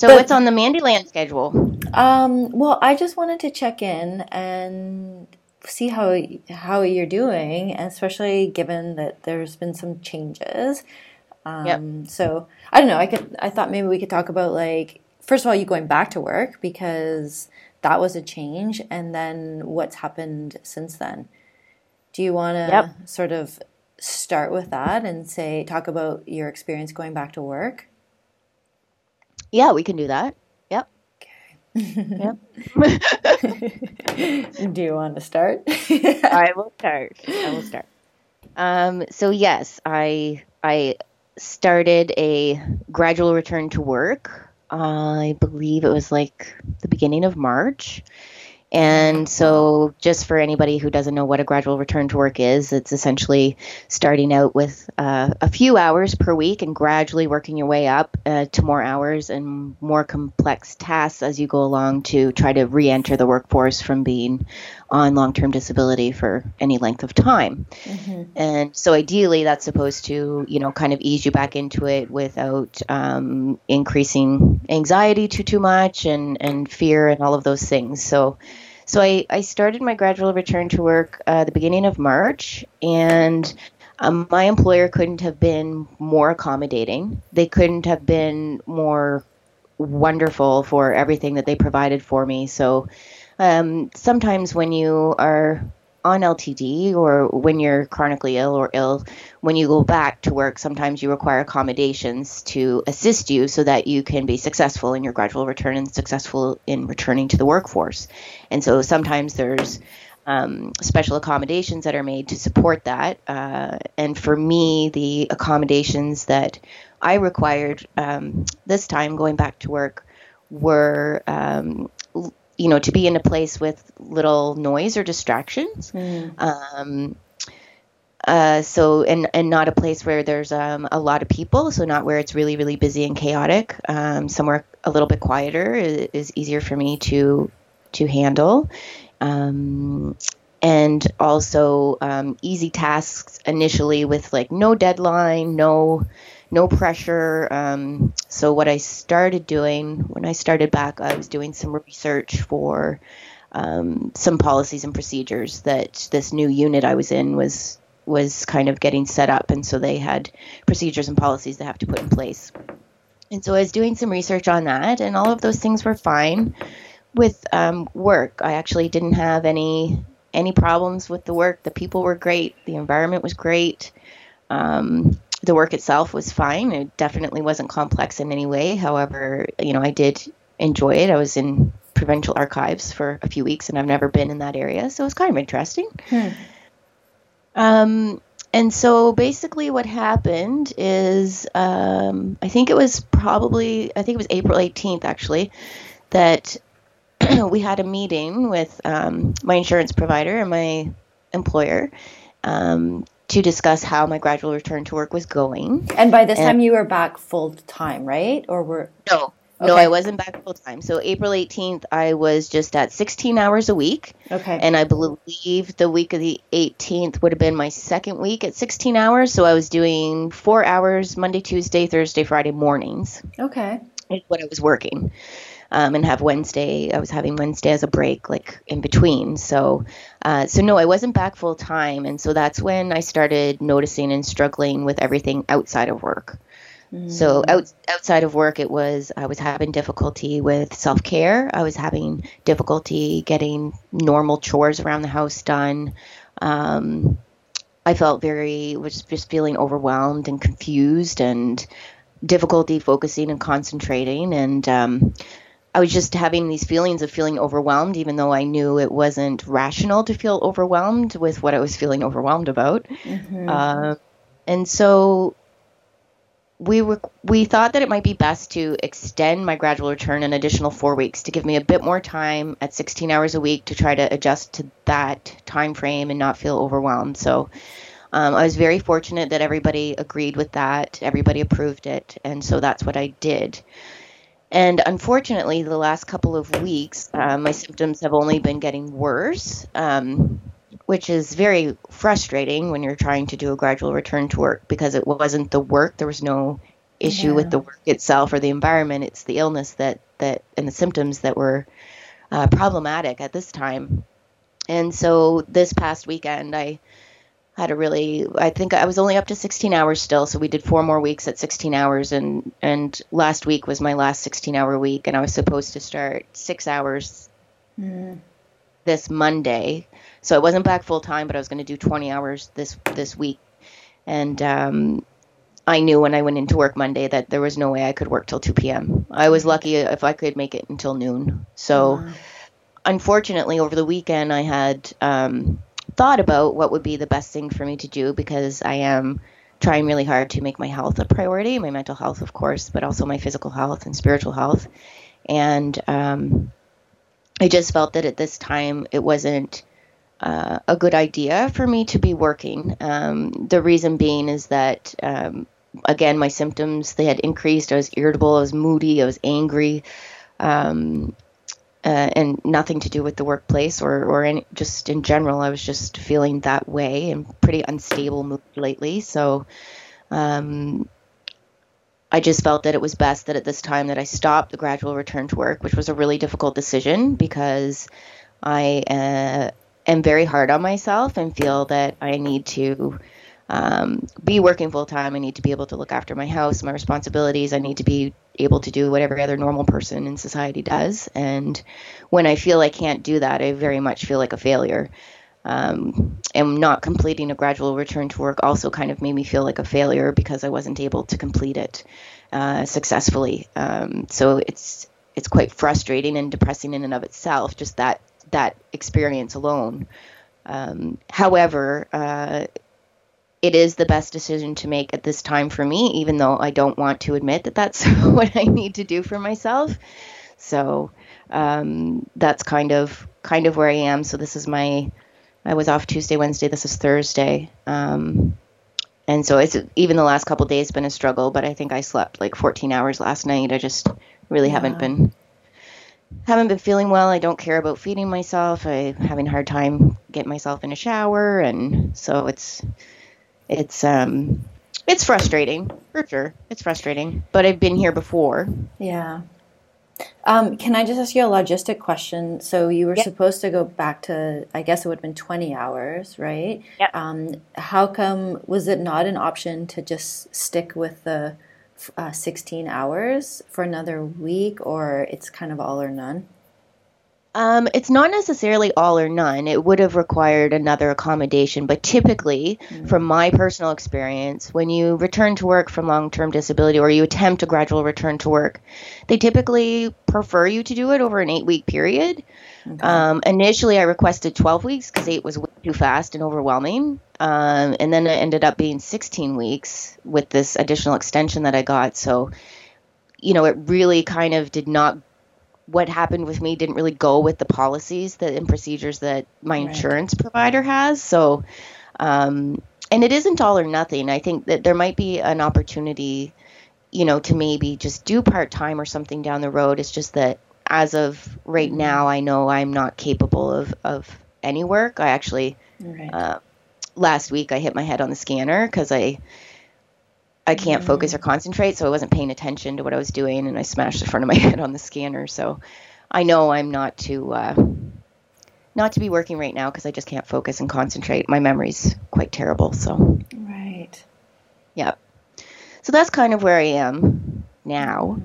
So but, what's on the Mandyland schedule? Um, well, I just wanted to check in and see how how you're doing, especially given that there's been some changes. Um, yep. So I don't know. I could. I thought maybe we could talk about like first of all you going back to work because that was a change, and then what's happened since then. Do you want to yep. sort of start with that and say talk about your experience going back to work? Yeah, we can do that. Yep. Okay. yep. do you want to start? I will start. I will start. Um, so yes, I I started a gradual return to work. I believe it was like the beginning of March. And so, just for anybody who doesn't know what a gradual return to work is, it's essentially starting out with uh, a few hours per week and gradually working your way up uh, to more hours and more complex tasks as you go along to try to re enter the workforce from being on long term disability for any length of time. Mm-hmm. And so, ideally, that's supposed to, you know, kind of ease you back into it without um, increasing anxiety too, too much and, and fear and all of those things. So, so I, I started my gradual return to work uh, the beginning of March, and um, my employer couldn't have been more accommodating. They couldn't have been more wonderful for everything that they provided for me. So um, sometimes when you are on LTD or when you're chronically ill or ill, when you go back to work, sometimes you require accommodations to assist you so that you can be successful in your gradual return and successful in returning to the workforce. And so sometimes there's um, special accommodations that are made to support that. Uh, and for me, the accommodations that I required um, this time going back to work were um, you know, to be in a place with little noise or distractions. Mm. Um, uh, so and and not a place where there's um, a lot of people, so not where it's really really busy and chaotic. Um, somewhere a little bit quieter is, is, easier for me to to handle. Um, and also um, easy tasks initially with like no deadline, no no pressure. Um, so what I started doing when I started back, I was doing some research for um, some policies and procedures that this new unit I was in was was kind of getting set up, and so they had procedures and policies they have to put in place. And so I was doing some research on that, and all of those things were fine. With um, work, I actually didn't have any any problems with the work. The people were great. The environment was great. Um, the work itself was fine. It definitely wasn't complex in any way. However, you know, I did enjoy it. I was in provincial archives for a few weeks, and I've never been in that area, so it was kind of interesting. Hmm. Um, and so basically, what happened is, um, I think it was probably, I think it was April 18th actually, that we had a meeting with um, my insurance provider and my employer um, to discuss how my gradual return to work was going. And by this and time, you were back full time, right? Or were no, okay. no, I wasn't back full time. So April 18th, I was just at 16 hours a week. Okay. And I believe the week of the 18th would have been my second week at 16 hours. So I was doing four hours Monday, Tuesday, Thursday, Friday mornings. Okay. Is what I was working um, and have Wednesday. I was having Wednesday as a break, like in between. So, uh, so no, I wasn't back full time, and so that's when I started noticing and struggling with everything outside of work. Mm. So out, outside of work, it was I was having difficulty with self care. I was having difficulty getting normal chores around the house done. Um, I felt very was just feeling overwhelmed and confused and difficulty focusing and concentrating and um, I was just having these feelings of feeling overwhelmed, even though I knew it wasn't rational to feel overwhelmed with what I was feeling overwhelmed about. Mm-hmm. Uh, and so we were we thought that it might be best to extend my gradual return an additional four weeks to give me a bit more time at 16 hours a week to try to adjust to that time frame and not feel overwhelmed. So um, I was very fortunate that everybody agreed with that, everybody approved it, and so that's what I did. And unfortunately, the last couple of weeks, uh, my symptoms have only been getting worse, um, which is very frustrating when you're trying to do a gradual return to work because it wasn't the work. There was no issue Yeah. with the work itself or the environment. It's the illness that that and the symptoms that were uh, problematic at this time. And so this past weekend, I had a really I think I was only up to 16 hours still, so we did four more weeks at 16 hours, and and last week was my last 16 hour week, and I was supposed to start six hours Mm. this Monday. So I wasn't back full time, but I was going to do 20 hours this this week. And um, I knew when I went into work Monday that there was no way I could work till 2 p.m. I was lucky if I could make it until noon. So unfortunately, over the weekend, I had um, thought about what would be the best thing for me to do because I am trying really hard to make my health a priority, my mental health, of course, but also my physical health and spiritual health. And um, I just felt that at this time it wasn't uh, a good idea for me to be working. Um, the reason being is that, um, again, my symptoms they had increased. I was irritable, I was moody, I was angry, um, uh, and nothing to do with the workplace or or just in general. I was just feeling that way and pretty unstable lately. So. Um, I just felt that it was best that at this time that I stopped the gradual return to work, which was a really difficult decision because I uh, am very hard on myself and feel that I need to um, be working full time. I need to be able to look after my house, my responsibilities. I need to be able to do what every other normal person in society does. And when I feel I can't do that, I very much feel like a failure. Um, and not completing a gradual return to work also kind of made me feel like a failure because I wasn't able to complete it uh, successfully. Um, so it's it's quite frustrating and depressing in and of itself, just that that experience alone. Um, however, uh, it is the best decision to make at this time for me, even though I don't want to admit that that's what I need to do for myself. So um, that's kind of kind of where I am. So this is my I was off Tuesday, Wednesday. This is Thursday. Um, and so it's even the last couple days been a struggle, but I think I slept like 14 hours last night. I just really haven't been haven't been feeling well. I don't care about feeding myself. I'm having a hard time getting myself in a shower, and so it's it's um it's frustrating for sure. It's frustrating, but I've been here before. Yeah. Um, can I just ask you a logistic question? So you were Yep. supposed to go back to, I guess it would have been 20 hours, right? Yep. Um, how come was it not an option to just stick with the uh, 16 hours for another week, or it's kind of all or none? Um, it's not necessarily all or none. It would have required another accommodation, but typically, from my personal experience, when you return to work from long term disability or you attempt a gradual return to work, they typically prefer you to do it over an eight week period. Um, initially, I requested 12 weeks because eight was way too fast and overwhelming. Um, and then it ended up being 16 weeks with this additional extension that I got. So, you know, it really kind of did not what happened with me didn't really go with the policies that and procedures that my Right. insurance provider has. So, um, and it isn't all or nothing. I think that there might be an opportunity, you know, to maybe just do part time or something down the road. It's just that as of right now, I know I'm not capable of of any work. I actually Right. uh, last week I hit my head on the scanner because I I can't focus or concentrate, so I wasn't paying attention to what I was doing, and I smashed the front of my head on the scanner. So I know I'm not to uh, not to be working right now because I just can't focus and concentrate. My memory's quite terrible. So right. yeah, so that's kind of where I am now.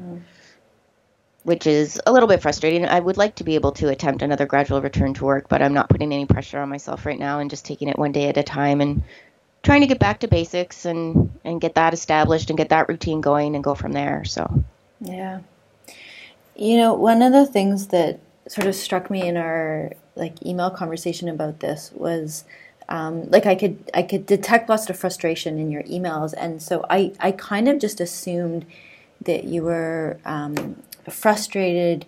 Which is a little bit frustrating. I would like to be able to attempt another gradual return to work, but I'm not putting any pressure on myself right now and just taking it one day at a time and trying to get back to basics and and get that established and get that routine going and go from there. So Yeah. You know, one of the things that sort of struck me in our like email conversation about this was um, like I could I could detect lots of frustration in your emails, and so I I kind of just assumed that you were um, frustrated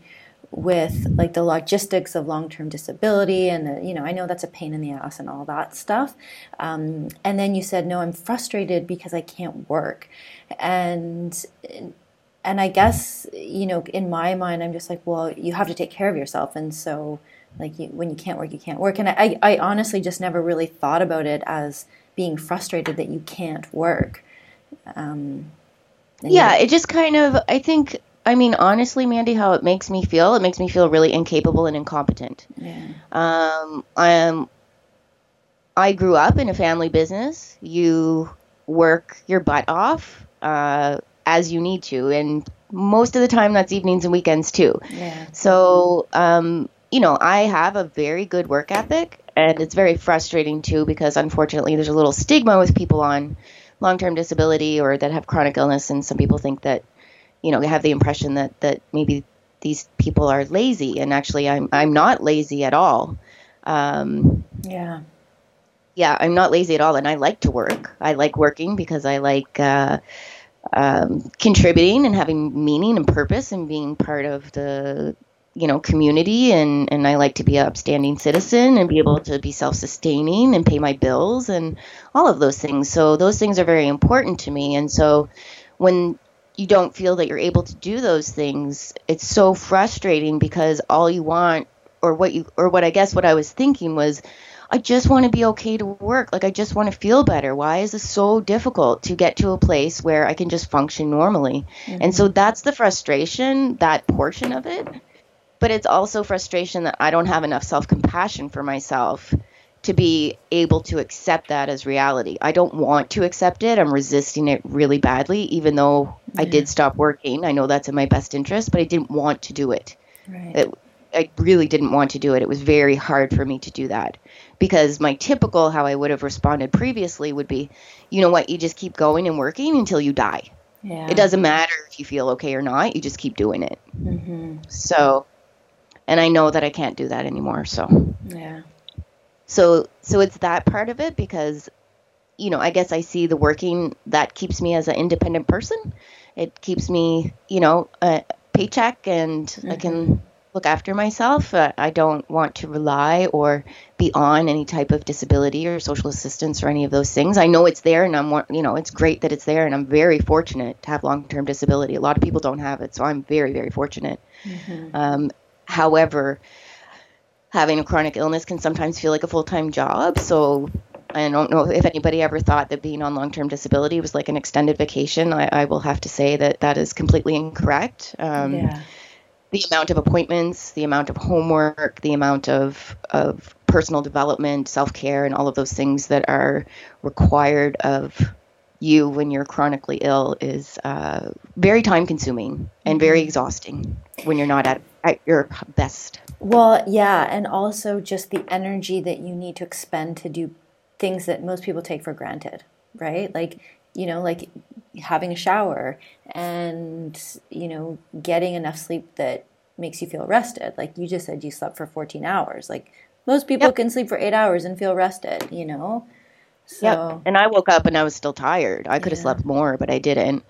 with like the logistics of long-term disability and the, you know i know that's a pain in the ass and all that stuff. Um, and then you said no i'm frustrated because i can't work. And and i guess you know in my mind i'm just like well you have to take care of yourself. And so like you, when you can't work you can't work. And I, I honestly just never really thought about it as being frustrated that you can't work. Um, yeah, it just kind of, I think, I mean, honestly, Mandy, how it makes me feel, it makes me feel really incapable and incompetent. Yeah. Um, I'm, I grew up in a family business. You work your butt off uh, as you need to, and most of the time that's evenings and weekends too. Yeah. So, um, you know, I have a very good work ethic, and it's very frustrating too because unfortunately there's a little stigma with people on long-term disability or that have chronic illness, and some people think that, you know, have the impression that that maybe these people are lazy, and actually I'm I'm not lazy at all. Um, Yeah. yeah, I'm not lazy at all, and I like to work. I like working because I like uh, um, contributing and having meaning and purpose and being part of the you know community and and I like to be an upstanding citizen and be able to be self-sustaining and pay my bills and all of those things. So those things are very important to me, and so when you don't feel that you're able to do those things, it's so frustrating because all you want or what you or what I guess what I was thinking was I just want to be okay to work. Like I just want to feel better. Why is this so difficult to get to a place where I can just function normally? And so that's the frustration, that portion of it. But it's also frustration that I don't have enough self-compassion for myself to be able to accept that as reality. I don't want to accept it. I'm resisting it really badly even though I did stop working. I know that's in my best interest, but I didn't want to do it. Right. It, I really didn't want to do it. It was very hard for me to do that because my typical how I would have responded previously would be, you know what, you just keep going and working until you die. yeah. It doesn't matter if you feel okay or not, you just keep doing it. hmm So, and I know that I can't do that anymore. So, Yeah. So, so it's that part of it because, you know, I guess I see the working that keeps me as an independent person. It keeps me, you know, a paycheck and I can look after myself. Uh, I don't want to rely or be on any type of disability or social assistance or any of those things. I know it's there and I'm, you know, it's great that it's there and I'm very fortunate to have long-term disability. A lot of people don't have it, so I'm very, very fortunate. Um, however, having a chronic illness can sometimes feel like a full-time job. So I don't know if anybody ever thought that being on long-term disability was like an extended vacation. I, I will have to say that that is completely incorrect. Um, yeah. the amount of appointments, the amount of homework, the amount of of personal development, self care, and all of those things that are required of you when you're chronically ill is uh, very time consuming and very exhausting when you're not at, at your best. Well, yeah, and also just the energy that you need to expend to do things that most people take for granted, right? Like, you know, like having a shower and, you know, getting enough sleep that makes you feel rested. Like you just said you slept for 14 hours. Like most people Yep. can sleep for 8 hours and feel rested, you know? So, Yep. And I woke up and I was still tired. I could have Yeah. slept more, but I didn't.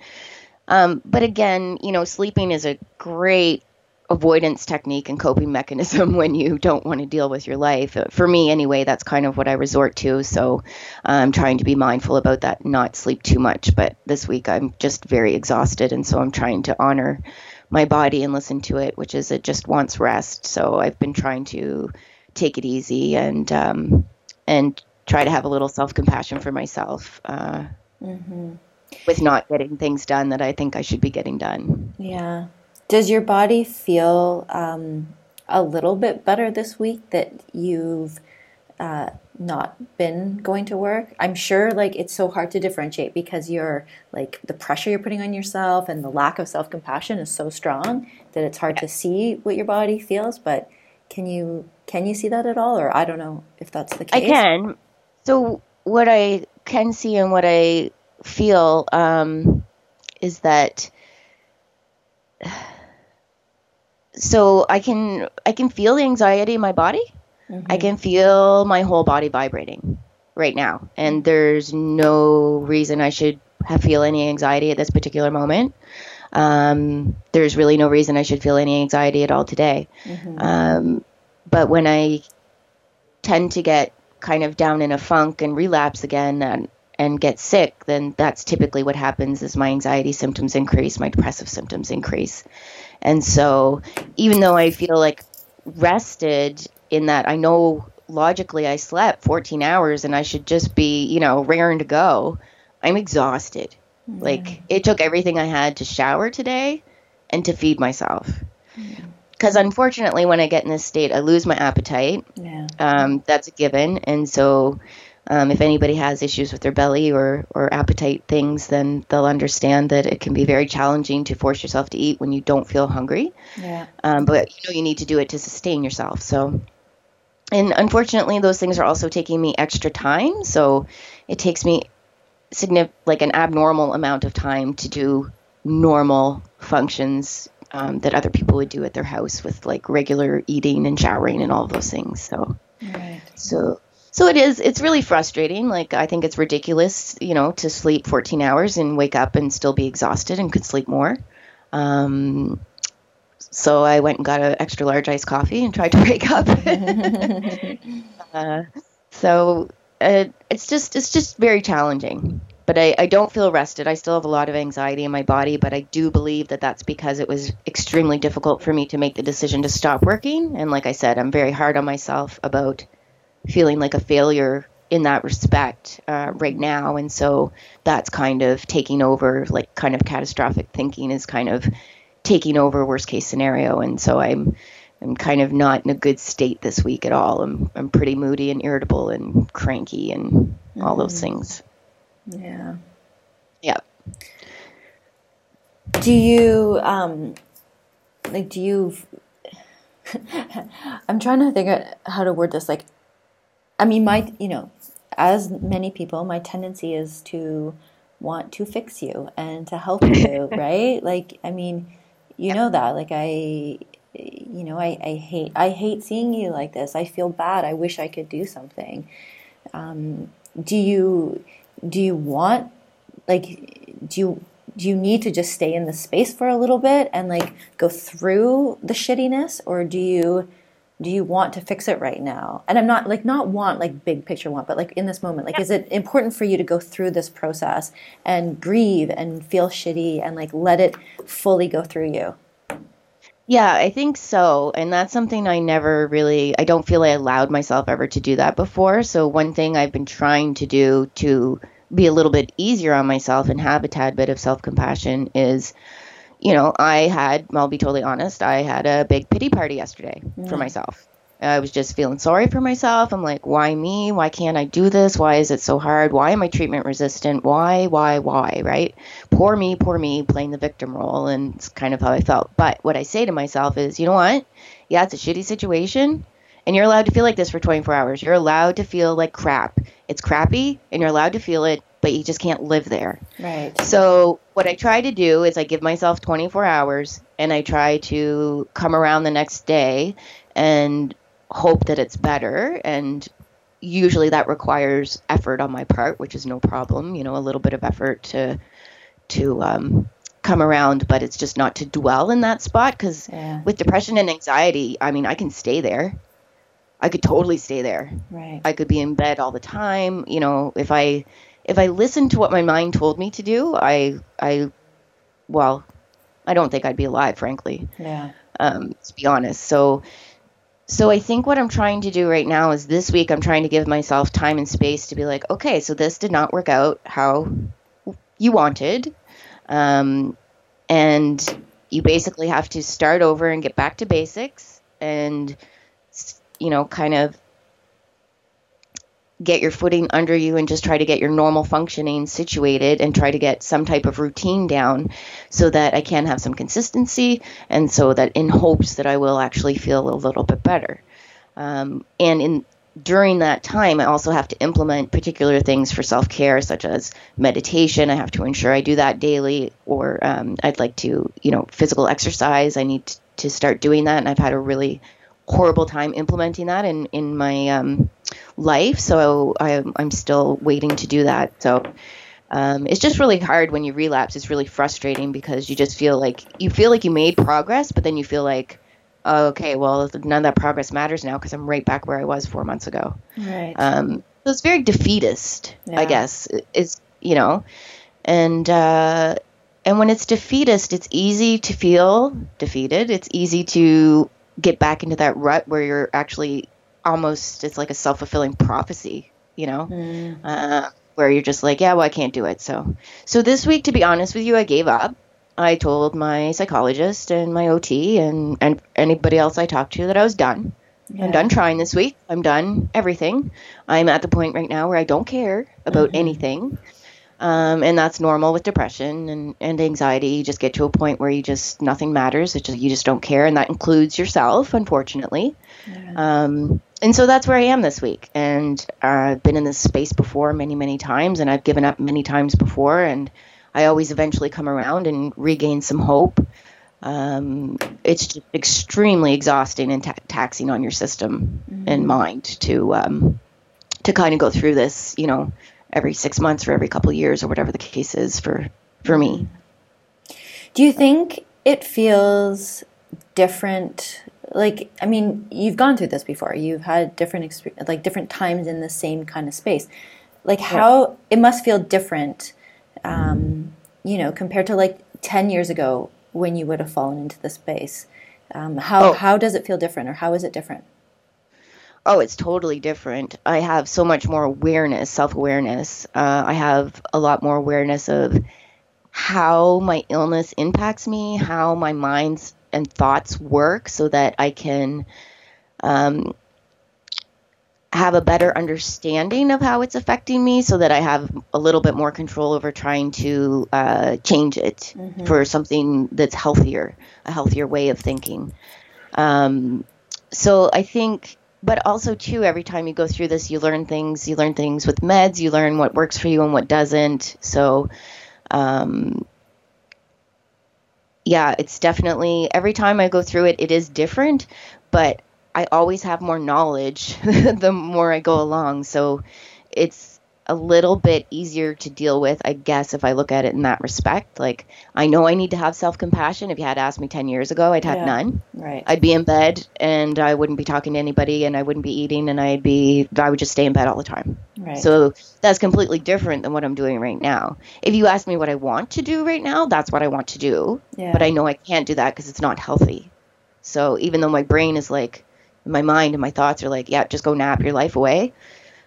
Um, but again, you know, sleeping is a great avoidance technique and coping mechanism when you don't want to deal with your life. Uh, For me, anyway, that's kind of what I resort to. So I'm trying to be mindful about that, not sleep too much. But this week I'm just very exhausted. And so I'm trying to honor my body and listen to it, which is it just wants rest. So I've been trying to take it easy and, um, and try to have a little self compassion for myself. Uh, with not getting things done that I think I should be getting done. yeah. Does your body feel um, a little bit better this week that you've uh, not been going to work? I'm sure like it's so hard to differentiate because you're like the pressure you're putting on yourself and the lack of self compassion is so strong that it's hard to see what your body feels. But can you can you see that at all, or I don't know if that's the case. I can. So what I can see and what I feel um, is that. So I can I can feel the anxiety in my body. I can feel my whole body vibrating right now, and there's no reason I should have feel any anxiety at this particular moment. Um, there's really no reason I should feel any anxiety at all today. Um, but when I tend to get kind of down in a funk and relapse again and and get sick, then that's typically what happens is my anxiety symptoms increase, my depressive symptoms increase. And so even though I feel like rested in that I know logically I slept 14 hours and I should just be, you know, raring to go, I'm exhausted. Mm. Like it took everything I had to shower today and to feed myself. Because mm. unfortunately, when I get in this state, I lose my appetite. Yeah. Um, that's a given. And so um, if anybody has issues with their belly or, or appetite things, then they'll understand that it can be very challenging to force yourself to eat when you don't feel hungry. Yeah. Um, but you know you need to do it to sustain yourself. So, and unfortunately, those things are also taking me extra time. So, it takes me significant like an abnormal amount of time to do normal functions um, that other people would do at their house with like regular eating and showering and all those things. So, right. so so it is. It's really frustrating. Like I think it's ridiculous, you know, to sleep 14 hours and wake up and still be exhausted and could sleep more. Um, so I went and got an extra large iced coffee and tried to wake up. uh, so uh, it's just it's just very challenging. But I, I don't feel rested. I still have a lot of anxiety in my body, but I do believe that that's because it was extremely difficult for me to make the decision to stop working. And like I said, I'm very hard on myself about feeling like a failure in that respect uh, right now. And so that's kind of taking over, like kind of catastrophic thinking is kind of taking over worst case scenario. And so I'm I'm kind of not in a good state this week at all. I'm I'm pretty moody and irritable and cranky and mm-hmm. all those mm-hmm. things. Yeah. Yeah. Do you um like do you I'm trying to think how to word this like I mean, my, you know, as many people, my tendency is to want to fix you and to help you, right? Like, I mean, you know that. Like, I, you know, I, I hate, I hate seeing you like this. I feel bad. I wish I could do something. Um, do you, do you want, like, do you, do you need to just stay in the space for a little bit and like go through the shittiness, or do you? Do you want to fix it right now? And i'm not like not want like big picture want but like in this moment like yeah. is it important for you to go through this process and grieve and feel shitty and like let it fully go through you? Yeah i think so. And that's something i never really i don't feel i allowed myself ever to do that before. So one thing i've been trying to do to be a little bit easier on myself and have a tad bit of self-compassion is you know, I had, I'll be totally honest, I had a big pity party yesterday mm. for myself. I was just feeling sorry for myself. I'm like, why me? Why can't I do this? Why is it so hard? Why am I treatment resistant? Why, why, why, right? Poor me, poor me, playing the victim role. And it's kind of how I felt. But what I say to myself is, you know what? Yeah, it's a shitty situation. And you're allowed to feel like this for 24 hours. You're allowed to feel like crap. It's crappy, and you're allowed to feel it but you just can't live there. Right. So what I try to do is I give myself 24 hours and I try to come around the next day and hope that it's better and usually that requires effort on my part, which is no problem, you know, a little bit of effort to to um, come around, but it's just not to dwell in that spot because yeah. with depression and anxiety, I mean, I can stay there. I could totally stay there. Right. I could be in bed all the time. You know, if I if I listened to what my mind told me to do, I I well, I don't think I'd be alive, frankly. Yeah. Um, to be honest. So so I think what I'm trying to do right now is this week I'm trying to give myself time and space to be like, okay, so this did not work out how you wanted. Um, and you basically have to start over and get back to basics and you know kind of get your footing under you and just try to get your normal functioning situated and try to get some type of routine down so that I can have some consistency and so that in hopes that I will actually feel a little bit better. Um, and in during that time, I also have to implement particular things for self care, such as meditation. I have to ensure I do that daily, or um, I'd like to, you know, physical exercise. I need to start doing that, and I've had a really horrible time implementing that in in my um, life. So I, I'm still waiting to do that. So um, it's just really hard when you relapse. It's really frustrating because you just feel like you feel like you made progress, but then you feel like, oh, okay, well, none of that progress matters now because I'm right back where I was four months ago. Right. Um, so it's very defeatist, yeah. I guess. Is you know, and uh, and when it's defeatist, it's easy to feel defeated. It's easy to get back into that rut where you're actually almost it's like a self fulfilling prophecy, you know. Mm. Uh, where you're just like, yeah, well, I can't do it. So, so this week, to be honest with you, I gave up. I told my psychologist and my OT and, and anybody else I talked to that I was done. Yeah. I'm done trying this week. I'm done everything. I'm at the point right now where I don't care about mm-hmm. anything. Um, and that's normal with depression and, and anxiety. You just get to a point where you just nothing matters. It just you just don't care, and that includes yourself, unfortunately. Yeah. Um, and so that's where I am this week. And uh, I've been in this space before many, many times, and I've given up many times before, and I always eventually come around and regain some hope. Um, it's just extremely exhausting and ta- taxing on your system mm-hmm. and mind to um, to kind of go through this, you know, every six months or every couple of years or whatever the case is for for me. Do you think it feels different? Like, I mean, you've gone through this before. You've had different like different times in the same kind of space. Like, how yeah. it must feel different, um, you know, compared to like ten years ago when you would have fallen into the space. Um, how oh. how does it feel different, or how is it different? Oh, it's totally different. I have so much more awareness, self awareness. Uh, I have a lot more awareness of how my illness impacts me, how my minds and thoughts work, so that I can um, have a better understanding of how it's affecting me, so that I have a little bit more control over trying to uh, change it mm-hmm. for something that's healthier, a healthier way of thinking. Um, so I think but also too every time you go through this you learn things. You learn things with meds. You learn what works for you and what doesn't. So um, yeah it's definitely every time i go through it it is different but i always have more knowledge the more i go along. So it's a little bit easier to deal with, I guess, if I look at it in that respect. Like, I know I need to have self compassion. If you had asked me 10 years ago, I'd have yeah, none. Right. I'd be in bed and I wouldn't be talking to anybody and I wouldn't be eating and I'd be, I would just stay in bed all the time. Right. So that's completely different than what I'm doing right now. If you ask me what I want to do right now, that's what I want to do. Yeah. But I know I can't do that because it's not healthy. So even though my brain is like, my mind and my thoughts are like, yeah, just go nap your life away.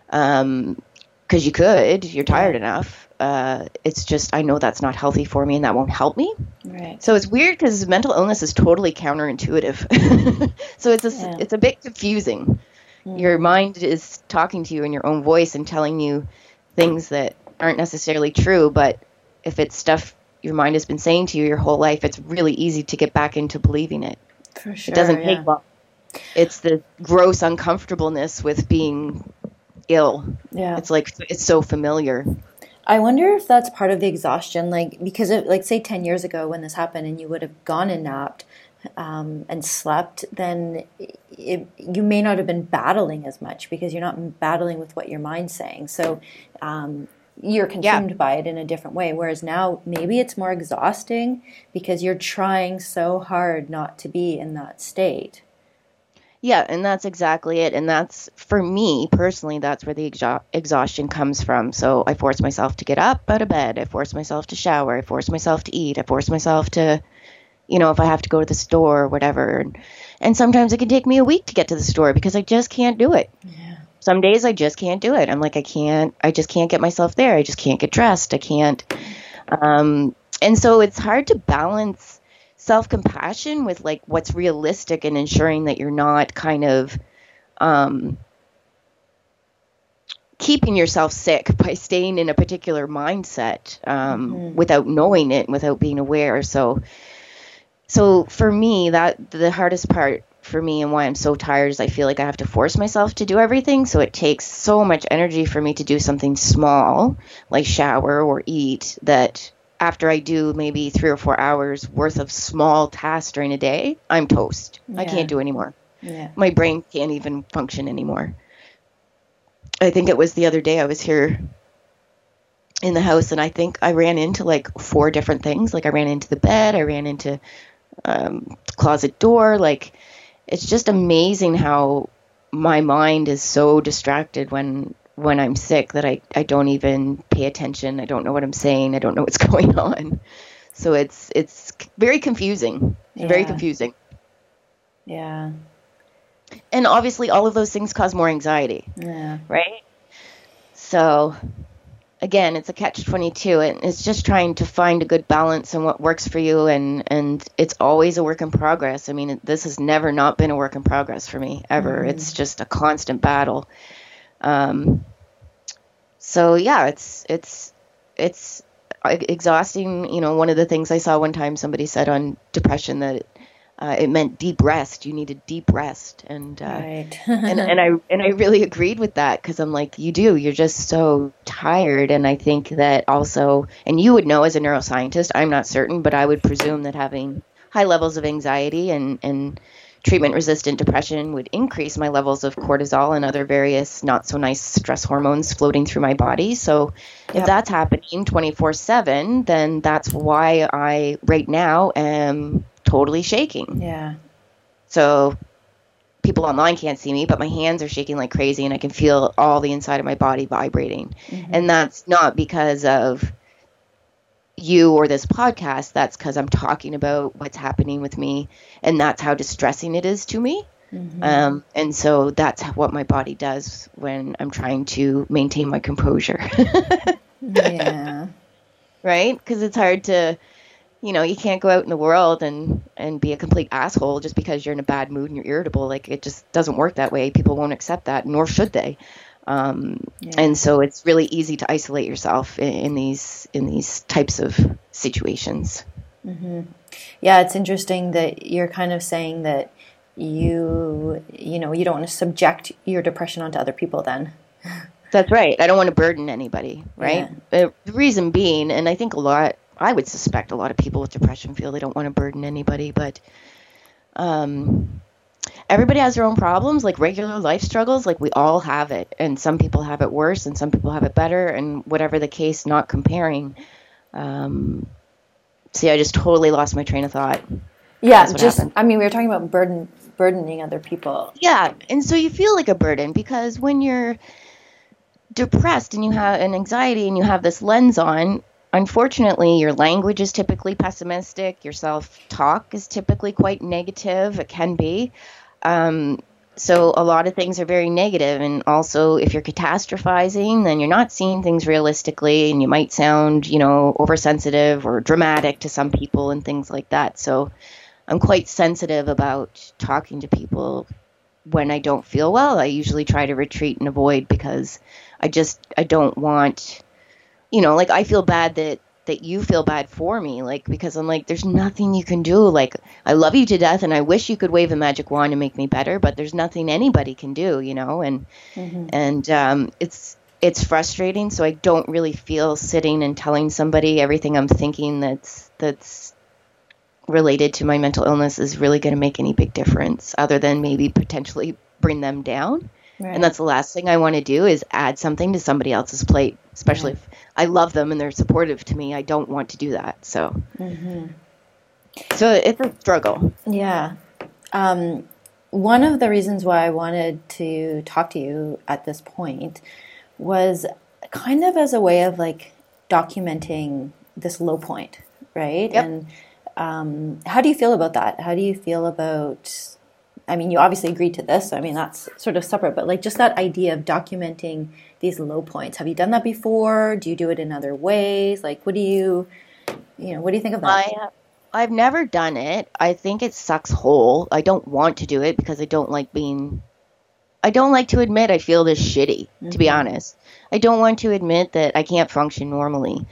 Um, because you could. You're tired enough. Uh, it's just I know that's not healthy for me, and that won't help me. Right. So it's weird because mental illness is totally counterintuitive. so it's a, yeah. it's a bit confusing. Mm. Your mind is talking to you in your own voice and telling you things that aren't necessarily true, but if it's stuff your mind has been saying to you your whole life, it's really easy to get back into believing it. For sure. It doesn't take long. It's the gross uncomfortableness with being ill. Yeah. It's like it's so familiar. I wonder if that's part of the exhaustion, like because it, like say ten years ago when this happened and you would have gone and napped um, and slept, then it, you may not have been battling as much because you're not battling with what your mind's saying. So um, you're consumed yeah. by it in a different way. Whereas now maybe it's more exhausting because you're trying so hard not to be in that state. Yeah, and that's exactly it. And that's for me personally, that's where the exha- exhaustion comes from. So I force myself to get up out of bed. I force myself to shower. I force myself to eat. I force myself to, you know, if I have to go to the store or whatever. And, and sometimes it can take me a week to get to the store because I just can't do it. Yeah. Some days I just can't do it. I'm like, I can't, I just can't get myself there. I just can't get dressed. I can't. Um, and so it's hard to balance self compassion with like what's realistic and ensuring that you're not kind of um, keeping yourself sick by staying in a particular mindset um, mm-hmm. without knowing it, and without being aware. So, so for me, that the hardest part for me and why I'm so tired is I feel like I have to force myself to do everything. So it takes so much energy for me to do something small, like shower or eat, that after I do maybe three or four hours worth of small tasks during a day, I'm toast. Yeah. I can't do anymore. Yeah. My brain can't even function anymore. I think it was the other day I was here in the house and I think I ran into like four different things. Like I ran into the bed, I ran into um, closet door. Like it's just amazing how my mind is so distracted when when I'm sick that I, I don't even pay attention. I don't know what I'm saying. I don't know what's going on. So it's it's very confusing. Yeah. Very confusing. Yeah. And obviously all of those things cause more anxiety. Yeah. Right? So again, it's a catch 22 and it's just trying to find a good balance and what works for you and and it's always a work in progress. I mean, this has never not been a work in progress for me ever. Mm-hmm. It's just a constant battle. Um so yeah, it's it's it's exhausting, you know, one of the things I saw one time somebody said on depression that uh, it meant deep rest. You needed deep rest, and uh, right. and and I and I really agreed with that because I'm like, you do. You're just so tired, and I think that also, and you would know as a neuroscientist. I'm not certain, but I would presume that having high levels of anxiety and and treatment resistant depression would increase my levels of cortisol and other various not so nice stress hormones floating through my body. So yep. if that's happening 24 7, then that's why I right now am totally shaking. Yeah. So people online can't see me, but my hands are shaking like crazy and I can feel all the inside of my body vibrating. Mm-hmm. And that's not because of you or this podcast. That's because I'm talking about what's happening with me and that's how distressing it is to me. Mm-hmm. Um, and so that's what my body does when I'm trying to maintain my composure. yeah. Right? Because it's hard to you know, you can't go out in the world and and be a complete asshole just because you're in a bad mood and you're irritable. Like it just doesn't work that way. People won't accept that, nor should they. Um, yeah. And so it's really easy to isolate yourself in, in these in these types of situations. Mm-hmm. Yeah, it's interesting that you're kind of saying that you you know you don't want to subject your depression onto other people. Then. That's right. I don't want to burden anybody, right? Yeah. Uh, the reason being, and I think a lot I would suspect a lot of people with depression feel they don't want to burden anybody, but um, everybody has their own problems, like regular life struggles. Like we all have it, and some people have it worse, and some people have it better, and whatever the case, not comparing. Um, see, I just totally lost my train of thought. Yeah, just happened. I mean, we were talking about burden burdening other people. Yeah, and so you feel like a burden because when you're depressed and you have an anxiety and you have this lens on, unfortunately, your language is typically pessimistic. Your self talk is typically quite negative. It can be. Um, so a lot of things are very negative and also if you're catastrophizing then you're not seeing things realistically and you might sound you know oversensitive or dramatic to some people and things like that so i'm quite sensitive about talking to people when i don't feel well i usually try to retreat and avoid because i just i don't want you know, like I feel bad that that you feel bad for me, like because I'm like, there's nothing you can do. Like I love you to death, and I wish you could wave a magic wand and make me better, but there's nothing anybody can do, you know. And mm-hmm. and um, it's it's frustrating. So I don't really feel sitting and telling somebody everything I'm thinking that's that's related to my mental illness is really going to make any big difference, other than maybe potentially bring them down. Right. And that's the last thing I want to do is add something to somebody else's plate, especially if I love them and they're supportive to me. I don't want to do that. So, mm-hmm. so it's a struggle. Yeah. Um, one of the reasons why I wanted to talk to you at this point was kind of as a way of like documenting this low point, right? Yep. And um, how do you feel about that? How do you feel about I mean, you obviously agreed to this. I mean, that's sort of separate, but like just that idea of documenting these low points. Have you done that before? Do you do it in other ways? Like, what do you, you know, what do you think of that? I, I've never done it. I think it sucks whole. I don't want to do it because I don't like being. I don't like to admit I feel this shitty. Mm-hmm. To be mm-hmm. honest, I don't want to admit that I can't function normally.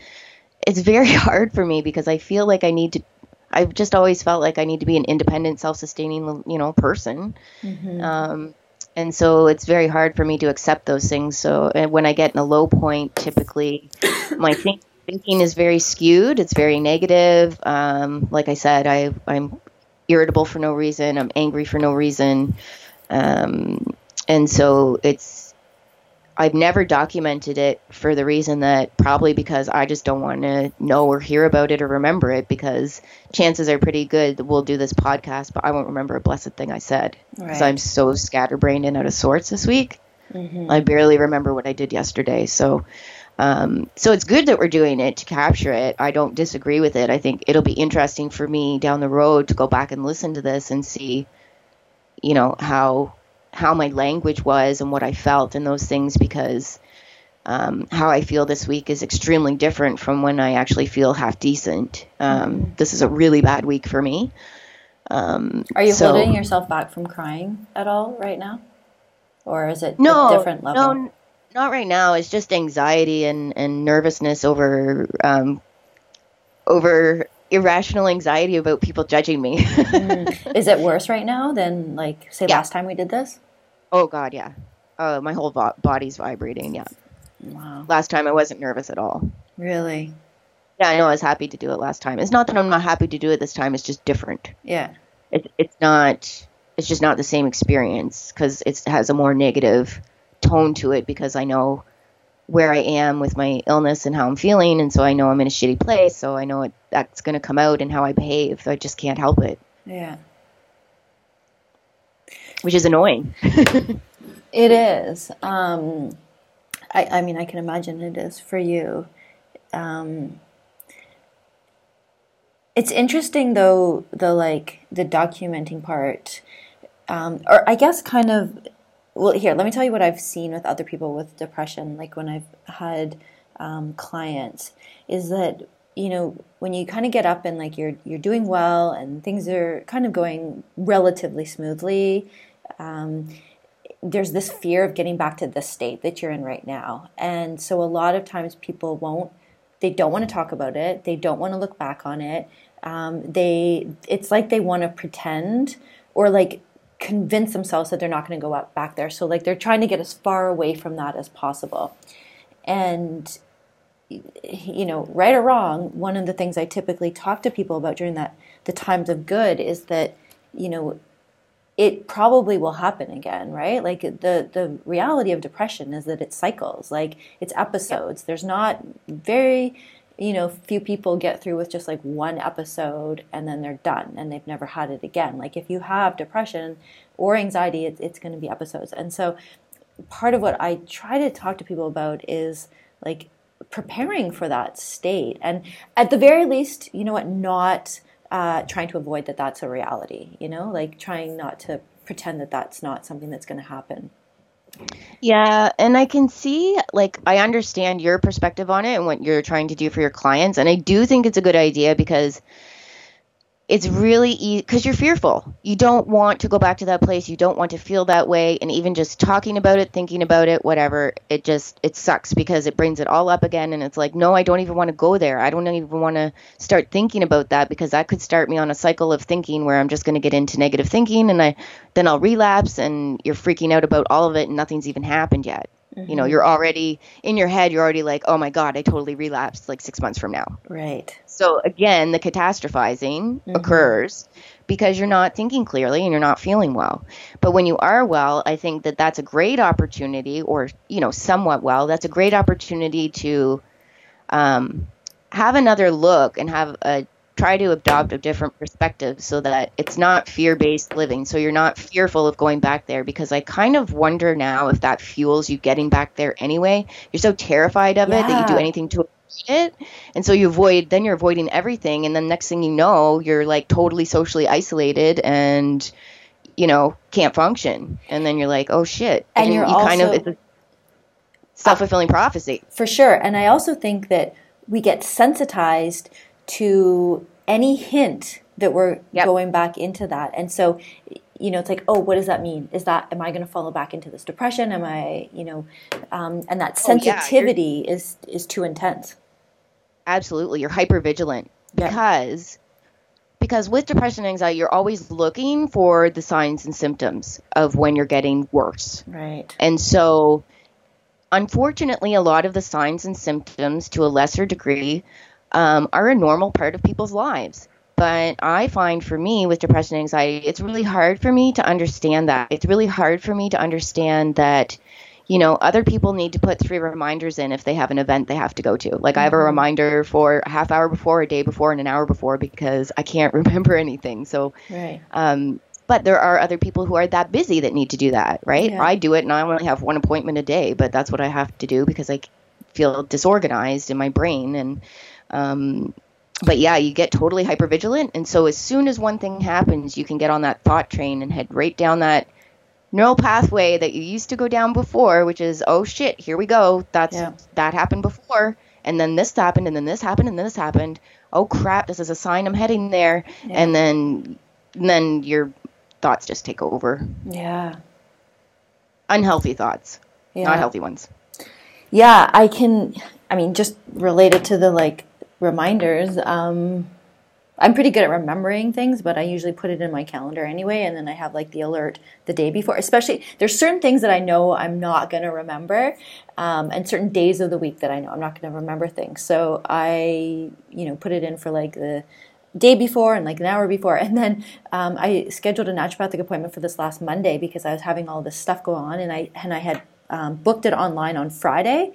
It's very hard for me because I feel like I need to I've just always felt like I need to be an independent, self-sustaining, you know, person. Mm-hmm. Um, and so it's very hard for me to accept those things. So when I get in a low point, typically my think- thinking is very skewed. It's very negative. Um, like I said, I, I'm irritable for no reason. I'm angry for no reason. Um, and so it's I've never documented it for the reason that probably because I just don't want to know or hear about it or remember it because chances are pretty good that we'll do this podcast, but I won't remember a blessed thing I said because right. I'm so scatterbrained and out of sorts this week. Mm-hmm. I barely remember what I did yesterday. So, um, so it's good that we're doing it to capture it. I don't disagree with it. I think it'll be interesting for me down the road to go back and listen to this and see, you know, how how my language was and what I felt and those things because um, how I feel this week is extremely different from when I actually feel half decent. Um, mm-hmm. This is a really bad week for me. Um, Are you so, holding yourself back from crying at all right now, or is it no, a different level? No, not right now. It's just anxiety and, and nervousness over um, over irrational anxiety about people judging me. mm. Is it worse right now than like say yeah. last time we did this? Oh God, yeah. Uh, my whole vo- body's vibrating. Yeah. Wow. Last time I wasn't nervous at all. Really? Yeah, I know. I was happy to do it last time. It's not that I'm not happy to do it this time. It's just different. Yeah. It, it's not. It's just not the same experience because it has a more negative tone to it because I know where I am with my illness and how I'm feeling, and so I know I'm in a shitty place. So I know it, that's going to come out in how I behave. I just can't help it. Yeah. Which is annoying. it is. Um, I, I mean, I can imagine it is for you. Um, it's interesting though, the like the documenting part, um, or I guess kind of. Well, here, let me tell you what I've seen with other people with depression. Like when I've had um, clients, is that you know when you kind of get up and like you're you're doing well and things are kind of going relatively smoothly. Um, there's this fear of getting back to the state that you're in right now. And so a lot of times people won't, they don't want to talk about it. They don't want to look back on it. Um, they, it's like they want to pretend or like convince themselves that they're not going to go back there. So like they're trying to get as far away from that as possible. And you know, right or wrong, one of the things I typically talk to people about during that the times of good is that you know it probably will happen again, right? Like the the reality of depression is that it cycles, like it's episodes. There's not very, you know, few people get through with just like one episode and then they're done and they've never had it again. Like if you have depression or anxiety, it, it's going to be episodes. And so part of what I try to talk to people about is like preparing for that state and at the very least, you know what, not uh, trying to avoid that that's a reality, you know, like trying not to pretend that that's not something that's going to happen. Yeah, and I can see, like, I understand your perspective on it and what you're trying to do for your clients. And I do think it's a good idea because it's really easy because you're fearful. You don't want to go back to that place. You don't want to feel that way. And even just talking about it, thinking about it, whatever, it just, it sucks because it brings it all up again. And it's like, no, I don't even want to go there. I don't even want to start thinking about that because that could start me on a cycle of thinking where I'm just going to get into negative thinking and I, then I'll relapse and you're freaking out about all of it and nothing's even happened yet. Mm-hmm. You know, mm-hmm. you're already in your head, you're already like, oh my God, I totally relapsed like six months from now. Right. So again, the catastrophizing mm-hmm. occurs because you're not thinking clearly and you're not feeling well. But when you are well, I think that that's a great opportunity, or, you know, somewhat well, that's a great opportunity to um, have another look and have a try to adopt a different perspective so that it's not fear based living. So you're not fearful of going back there because I kind of wonder now if that fuels you getting back there anyway. You're so terrified of yeah. it that you do anything to avoid it. And so you avoid, then you're avoiding everything. And then next thing you know, you're like totally socially isolated and, you know, can't function. And then you're like, oh shit. And, and you're you also, kind of, it's a self fulfilling prophecy. For sure. And I also think that we get sensitized to any hint that we're yep. going back into that. And so, you know, it's like, oh, what does that mean? Is that, am I going to fall back into this depression? Am I, you know, um, and that sensitivity oh, yeah. is, is too intense. Absolutely. You're hyper vigilant yep. because, because with depression and anxiety, you're always looking for the signs and symptoms of when you're getting worse. Right. And so, unfortunately, a lot of the signs and symptoms to a lesser degree um, are a normal part of people's lives. But I find for me with depression and anxiety, it's really hard for me to understand that. It's really hard for me to understand that, you know, other people need to put three reminders in if they have an event they have to go to. Like. I have a mm-hmm. reminder for a half hour before, a day before, and an hour before because I can't remember anything. So, right. um, but there are other people who are that busy that need to do that, right? Yeah. I do it and I only have one appointment a day, but that's what I have to do because I feel disorganized in my brain and um, but yeah, you get totally hyper vigilant, and so as soon as one thing happens, you can get on that thought train and head right down that neural pathway that you used to go down before, which is, oh shit, here we go. That's Yeah. that happened before, and then this happened, and then this happened, and then this happened. Oh crap, this is a sign I'm heading there, Yeah. and then and then your thoughts just take over. Yeah. Unhealthy thoughts, Yeah. not healthy ones. Yeah, I can. I mean, just related to the like reminders. Um, I'm pretty good at remembering things, but I usually put it in my calendar anyway, and then I have like the alert the day before. Especially, there's certain things that I know I'm not going to remember, um, and certain days of the week that I know I'm not going to remember things. So I, you know, put it in for like the day before and like an hour before, and then um, I scheduled a naturopathic appointment for this last Monday because I was having all this stuff go on, and I and I had um, booked it online on Friday,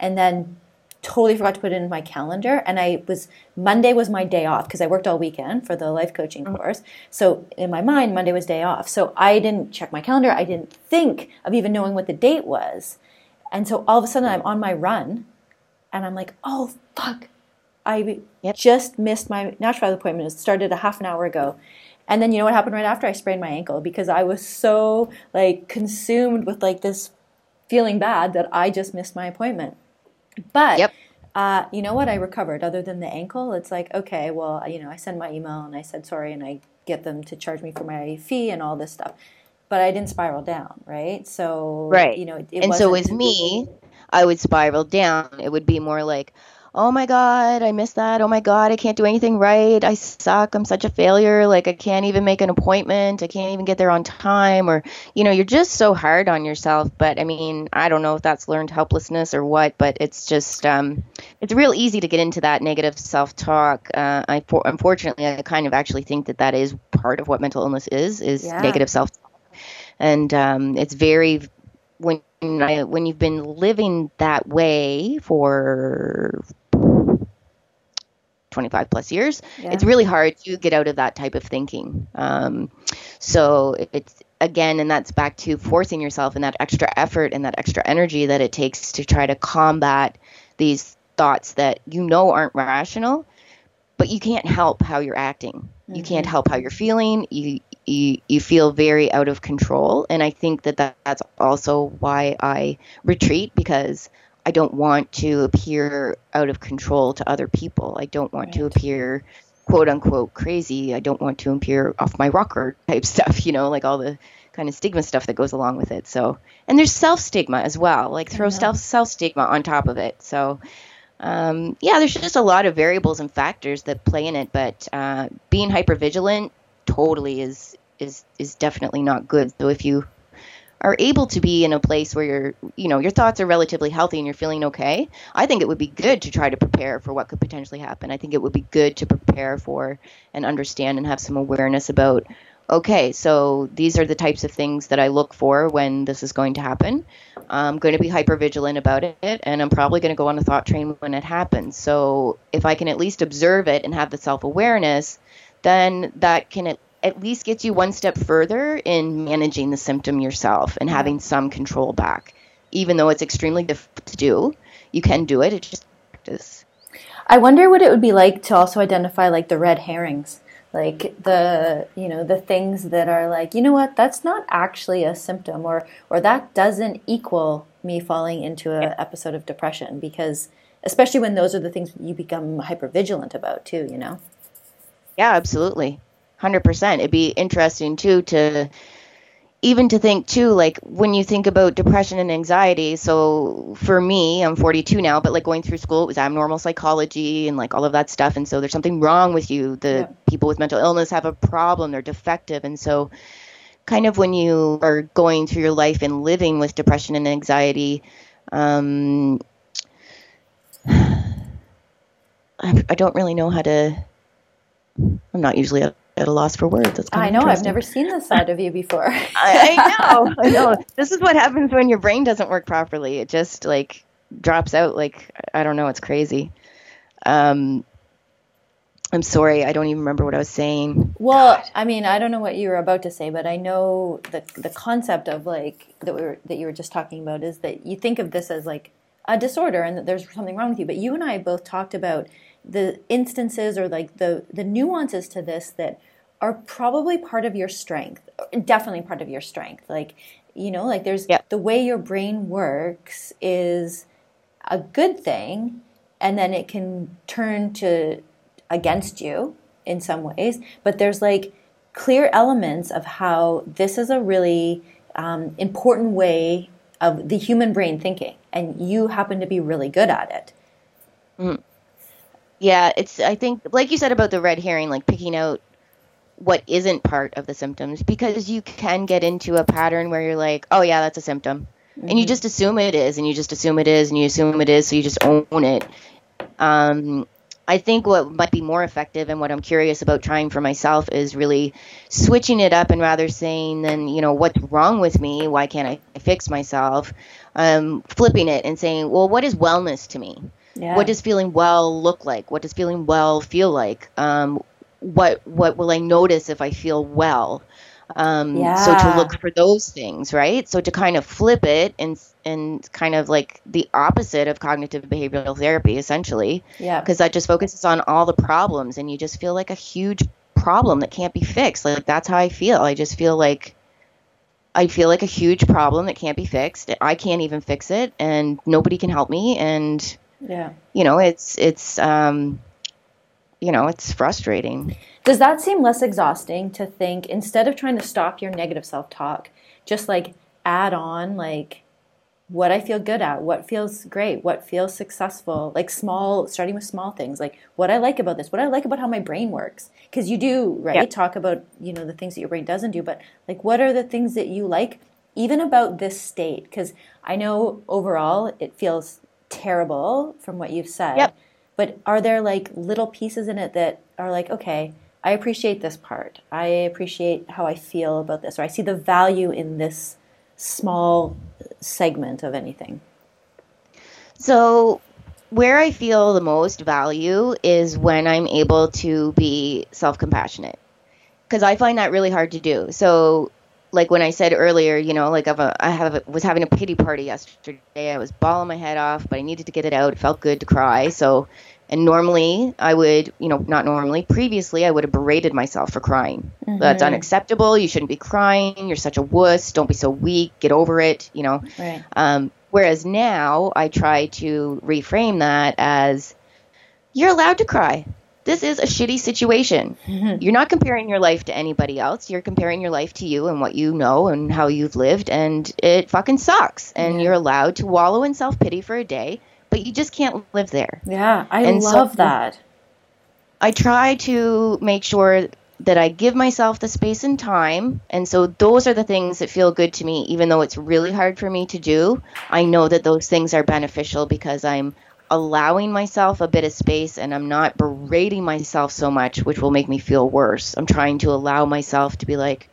and then totally forgot to put it in my calendar and i was monday was my day off because i worked all weekend for the life coaching mm-hmm. course. So in my mind monday was day off. So i didn't check my calendar. I didn't think of even knowing what the date was. And so all of a sudden i'm on my run and i'm like oh fuck. I Yep. just missed my natural appointment. It started a half an hour ago. And then you know what happened right after? I sprained my ankle because i was so like consumed with like this feeling bad that i just missed my appointment but Yep. uh, you know what? I recovered. Other than the ankle, it's like okay, well, you know, I send my email and I said sorry, and I get them to charge me for my fee and all this stuff. But I didn't spiral down, right? So Right. you know, it, it and so with me, I would spiral down. It would be more like, oh my God, I missed that. Oh my God, I can't do anything right. I suck. I'm such a failure. Like, I can't even make an appointment. I can't even get there on time. Or, you know, you're just so hard on yourself. But I mean, I don't know if that's learned helplessness or what, but it's just, um, it's real easy to get into that negative self talk. Uh, I, for, unfortunately, I kind of actually think that that is part of what mental illness is, is Yeah. negative self talk. and um, it's very when I, when you've been living that way for 25 plus years Yeah. it's really hard to get out of that type of thinking um, so it's again and that's back to forcing yourself and that extra effort and that extra energy that it takes to try to combat these thoughts that you know aren't rational but you can't help how you're acting. You can't help how you're feeling. You, you you feel very out of control, and I think that, that that's also why I retreat because I don't want to appear out of control to other people. I don't want to appear quote unquote crazy. I don't want to appear off my rocker type stuff, you know, like all the kind of stigma stuff that goes along with it. So, and there's self stigma as well. Like throw self self stigma on top of it. So, um, yeah, there's just a lot of variables and factors that play in it. But uh, being hyper vigilant totally is is is definitely not good. So if you are able to be in a place where your you know your thoughts are relatively healthy and you're feeling okay, I think it would be good to try to prepare for what could potentially happen. I think it would be good to prepare for and understand and have some awareness about okay, so these are the types of things that I look for when this is going to happen. I'm going to be hyper vigilant about it, and I'm probably going to go on a thought train when it happens. So if I can at least observe it and have the self awareness, then that can at, at least gets you one step further in managing the symptom yourself and having some control back. Even though it's extremely difficult to do, you can do it. It's just practice. I wonder what it would be like to also identify like the red herrings, like the you know the things that are like you know what that's not actually a symptom or or that doesn't equal me falling into an episode of depression because especially when those are the things you become hyper vigilant about too. You know. Yeah, absolutely. 100%. It'd be interesting too to even to think too like when you think about depression and anxiety. So for me, I'm 42 now, but like going through school it was abnormal psychology and like all of that stuff and so there's something wrong with you. The Yeah. people with mental illness have a problem, they're defective and so kind of when you are going through your life and living with depression and anxiety um I, I don't really know how to I'm not usually at, at a loss for words. That's I know I've never seen this side of you before. I, I know, I know. This is what happens when your brain doesn't work properly. It just like drops out. Like I don't know. It's crazy. Um, I'm sorry. I don't even remember what I was saying. Well, I mean, I don't know what you were about to say, but I know the the concept of like that we were that you were just talking about is that you think of this as like a disorder and that there's something wrong with you. But you and I both talked about the instances or like the the nuances to this that are probably part of your strength. Definitely part of your strength. Like, you know, like there's Yep. the way your brain works is a good thing and then it can turn to against you in some ways, but there's like clear elements of how this is a really um, important way of the human brain thinking, and you happen to be really good at it. Yeah, it's I think like you said about the red herring, like picking out what isn't part of the symptoms because you can get into a pattern where you're like, oh yeah, that's a symptom. And you just assume it is, and you just assume it is, and you assume it is, so you just own it. Um, I think what might be more effective and what I'm curious about trying for myself is really switching it up and rather saying, then, you know, what's wrong with me? Why can't I fix myself? Um, flipping it and saying, well, what is wellness to me? Yeah. What does feeling well look like? What does feeling well feel like? Um, what what will I notice if I feel well? Um, So to look for those things, right? So to kind of flip it and and kind of like the opposite of cognitive behavioral therapy, essentially, yeah. because that just focuses on all the problems, and you just feel like a huge problem that can't be fixed. Like that's how I feel. I just feel like I feel like a huge problem that can't be fixed. I can't even fix it, and nobody can help me, and Yeah. you know it's it's um you know it's frustrating Does that seem less exhausting to think instead of trying to stop your negative self talk, just like add on like what I feel good at, what feels great, what feels successful, like small, starting with small things, like what I like about this, what I like about how my brain works. Because you do, right? Yep. Talk about, you know, the things that your brain doesn't do, but like what are the things that you like, even about this state? Because I know overall it feels terrible from what you've said. Yep. But are there like little pieces in it that are like, okay, I appreciate this part. I appreciate how I feel about this, or I see the value in this small segment of anything. so where i feel the most value is when i'm able to be self-compassionate because i find that really hard to do so like when i said earlier you know like I've a, i have a, was having a pity party yesterday. I was bawling my head off but i needed to get it out. It felt good to cry. So and normally i would you know not normally previously i would have berated myself for crying. That's unacceptable. You shouldn't be crying. You're such a wuss. Don't be so weak. Get over it you know. Right. um, whereas now I try to reframe that as you're allowed to cry. This is a shitty situation. Mm-hmm. You're not comparing your life to anybody else. You're comparing your life to you and what you know and how you've lived, and it fucking sucks. And you're allowed to wallow in self pity for a day, but you just can't live there. Yeah, I And so- love that. I try to make sure that I give myself the space and time. And so those are the things that feel good to me, even though it's really hard for me to do. I know that those things are beneficial because I'm allowing myself a bit of space and I'm not berating myself so much, which will make me feel worse. I'm trying to allow myself to be like,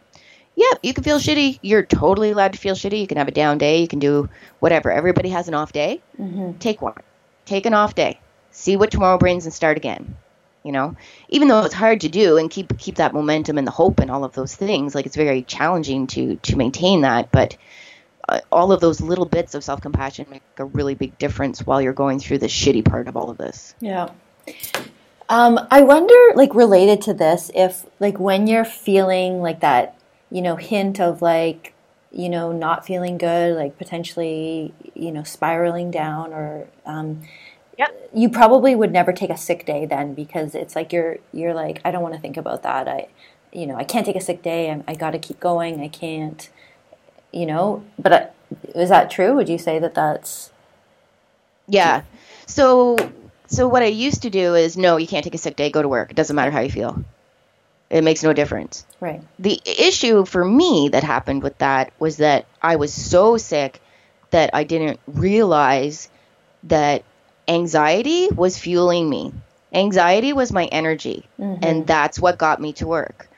yep, you can feel shitty. You're totally allowed to feel shitty. You can have a down day. You can do whatever. Everybody has an off day. Mm-hmm. Take one. Take an off day. See what tomorrow brings and start again you know even though it's hard to do and keep keep that momentum and the hope and all of those things like it's very challenging to to maintain that but all of those little bits of self-compassion make a really big difference while you're going through the shitty part of all of this Yeah. Um, I wonder, like, related to this, if, like, when you're feeling like that, you know, hint of, like, you know, not feeling good, like potentially, you know, spiraling down, or um, Yep. you probably would never take a sick day then because it's like you're you're like I don't want to think about that. I, you know, I can't take a sick day. I, I got to keep going. I can't, you know. But uh, is that true? Would you say that that's yeah so so what i used to do is no you can't take a sick day go to work it doesn't matter how you feel it makes no difference right? the issue for me that happened with that was that I was so sick that I didn't realize that anxiety was fueling me. Anxiety was my energy, and that's what got me to work.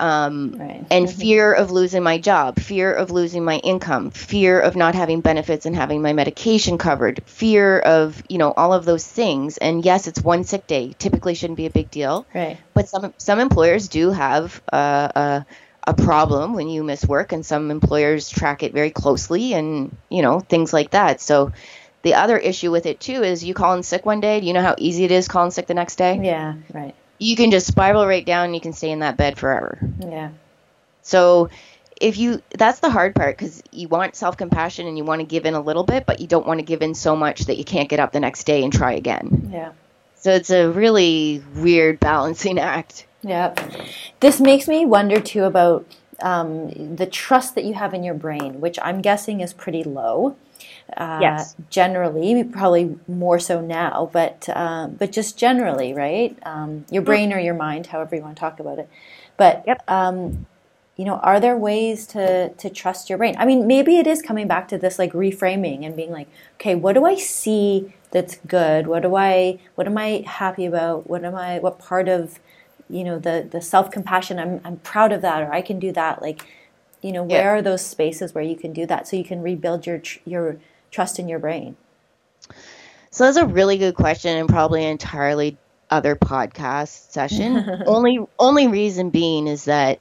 Um, Right. and fear of losing my job, fear of losing my income, fear of not having benefits and having my medication covered, fear of, you know, all of those things. And yes, it's one sick day. Typically shouldn't be a big deal Right. but some some employers do have uh, a a problem when you miss work, and some employers track it very closely, and you know things like that. So the other issue with it too is you call in sick one day. Do you know how easy it is calling sick the next day? Yeah. Right. You can just spiral right down and you can stay in that bed forever. Yeah. So if you that's the hard part because you want self-compassion and you want to give in a little bit but you don't want to give in so much that you can't get up the next day and try again Yeah. so it's a really weird balancing act Yeah. This makes me wonder too about um, the trust that you have in your brain, which I'm guessing is pretty low. Uh, Yes. Generally, probably more so now, but uh, but just generally, right? Um, your brain or your mind, however you want to talk about it. But Yep. um, you know, are there ways to to trust your brain? I mean, maybe it is coming back to this like reframing and being like, okay, what do I see that's good? What do I what am I happy about? What am I what part of you know the the self compassion I'm I'm proud of that or I can do that like you know where Yeah. are those spaces where you can do that so you can rebuild your your trust in your brain so that's a really good question and probably an entirely other podcast session only only reason being is that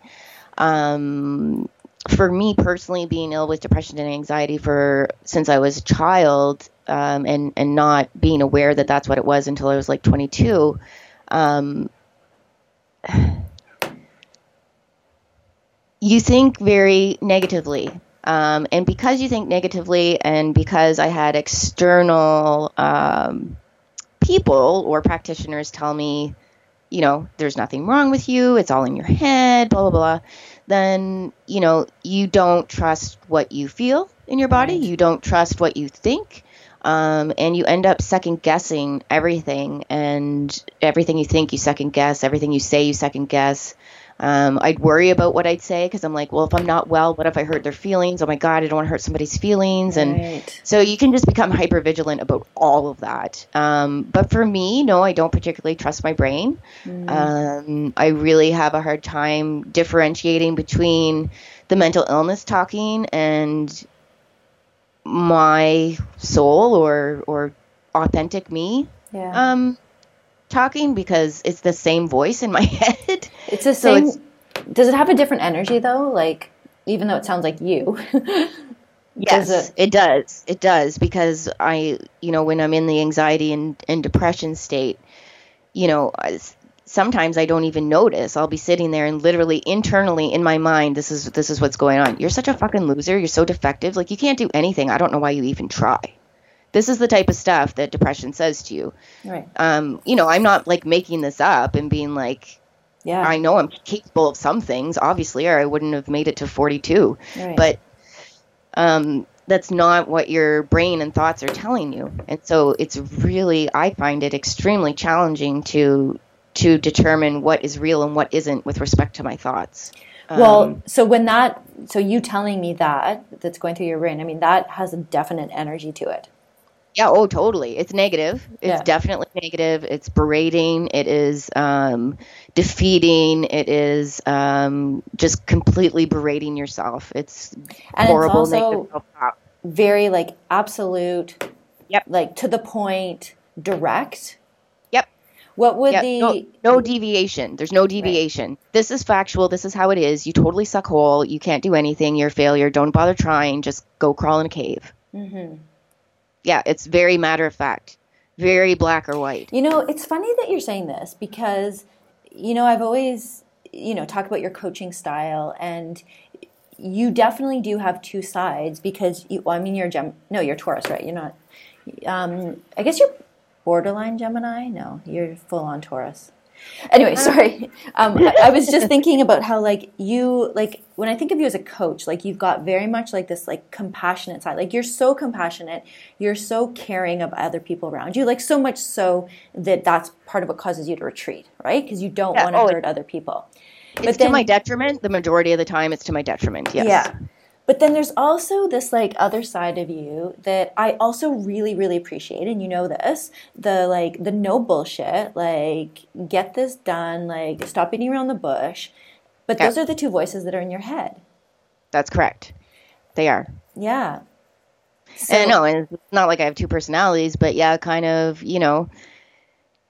um for me personally being ill with depression and anxiety for since i was a child um, and and not being aware that that's what it was until i was like 22 um, you think very negatively. Um, and because you think negatively, and because I had external um, people or practitioners tell me, you know, there's nothing wrong with you, it's all in your head, blah, blah, blah, then, you know, you don't trust what you feel in your body, you don't trust what you think. Um, and you end up second guessing everything, and everything you think you second guess, everything you say you second guess. Um, I'd worry about what I'd say because I'm like, well, if I'm not well, what if I hurt their feelings? Oh my God, I don't want to hurt somebody's feelings. And right so you can just become hyper vigilant about all of that. Um, but for me, no, I don't particularly trust my brain. Um, I really have a hard time differentiating between the mental illness talking and my soul or or authentic me yeah um, talking because it's the same voice in my head. it's the so same it's- does it have a different energy though like even though it sounds like you Yes, Does it? does. It does because I, you know, when I'm in the anxiety and, and depression state, you know, I- sometimes I don't even notice. I'll be sitting there and literally internally in my mind, this is this is what's going on. You're such a fucking loser. You're so defective. Like you can't do anything. I don't know why you even try. This is the type of stuff that depression says to you. right Um, you know, I'm not like making this up and being like, yeah I know I'm capable of some things, obviously, or I wouldn't have made it to 42 right. but um, that's not what your brain and thoughts are telling you and so it's really i find it extremely challenging to to determine what is real and what isn't with respect to my thoughts Well, Um, so when that, so you telling me that, that's going through your brain, I mean, that has a definite energy to it. Yeah oh totally it's negative it's Yeah. definitely negative it's berating it is um, defeating it is um, just completely berating yourself it's And horrible it's also negative very like absolute, Yep. like to the point, direct. Yep. What would Yeah, the, no, no deviation. There's no deviation. This is factual. This is how it is. You totally suck hole. You can't do anything. You're a failure. Don't bother trying. Just go crawl in a cave. Mhm. Yeah, it's very matter of fact. Very black or white. You know, it's funny that you're saying this because, you know, I've always, you know, talked about your coaching style and you definitely do have two sides because you, well, I mean, you're a Gem, no, you're Taurus, right? You're not, um, I guess you're borderline Gemini. No, you're full on Taurus. Anyway, sorry. Um, I, I was just thinking about how, like, you, like, when I think of you as a coach, like, you've got very much like this, like, compassionate side. Like, you're so compassionate. You're so caring of other people around you. Like, so much so that that's part of what causes you to retreat, right? Because you don't Yeah, want to oh, hurt other people. It's to my detriment. The majority of the time, it's to my detriment. Yes. Yeah. But then there's also this like other side of you that I also really, really appreciate, and you know this, the like the no bullshit, like get this done, like stop beating around the bush. But Yeah. those are the two voices that are in your head. That's correct. They are. Yeah. So, and no, and it's not like I have two personalities, but yeah, kind of, you know,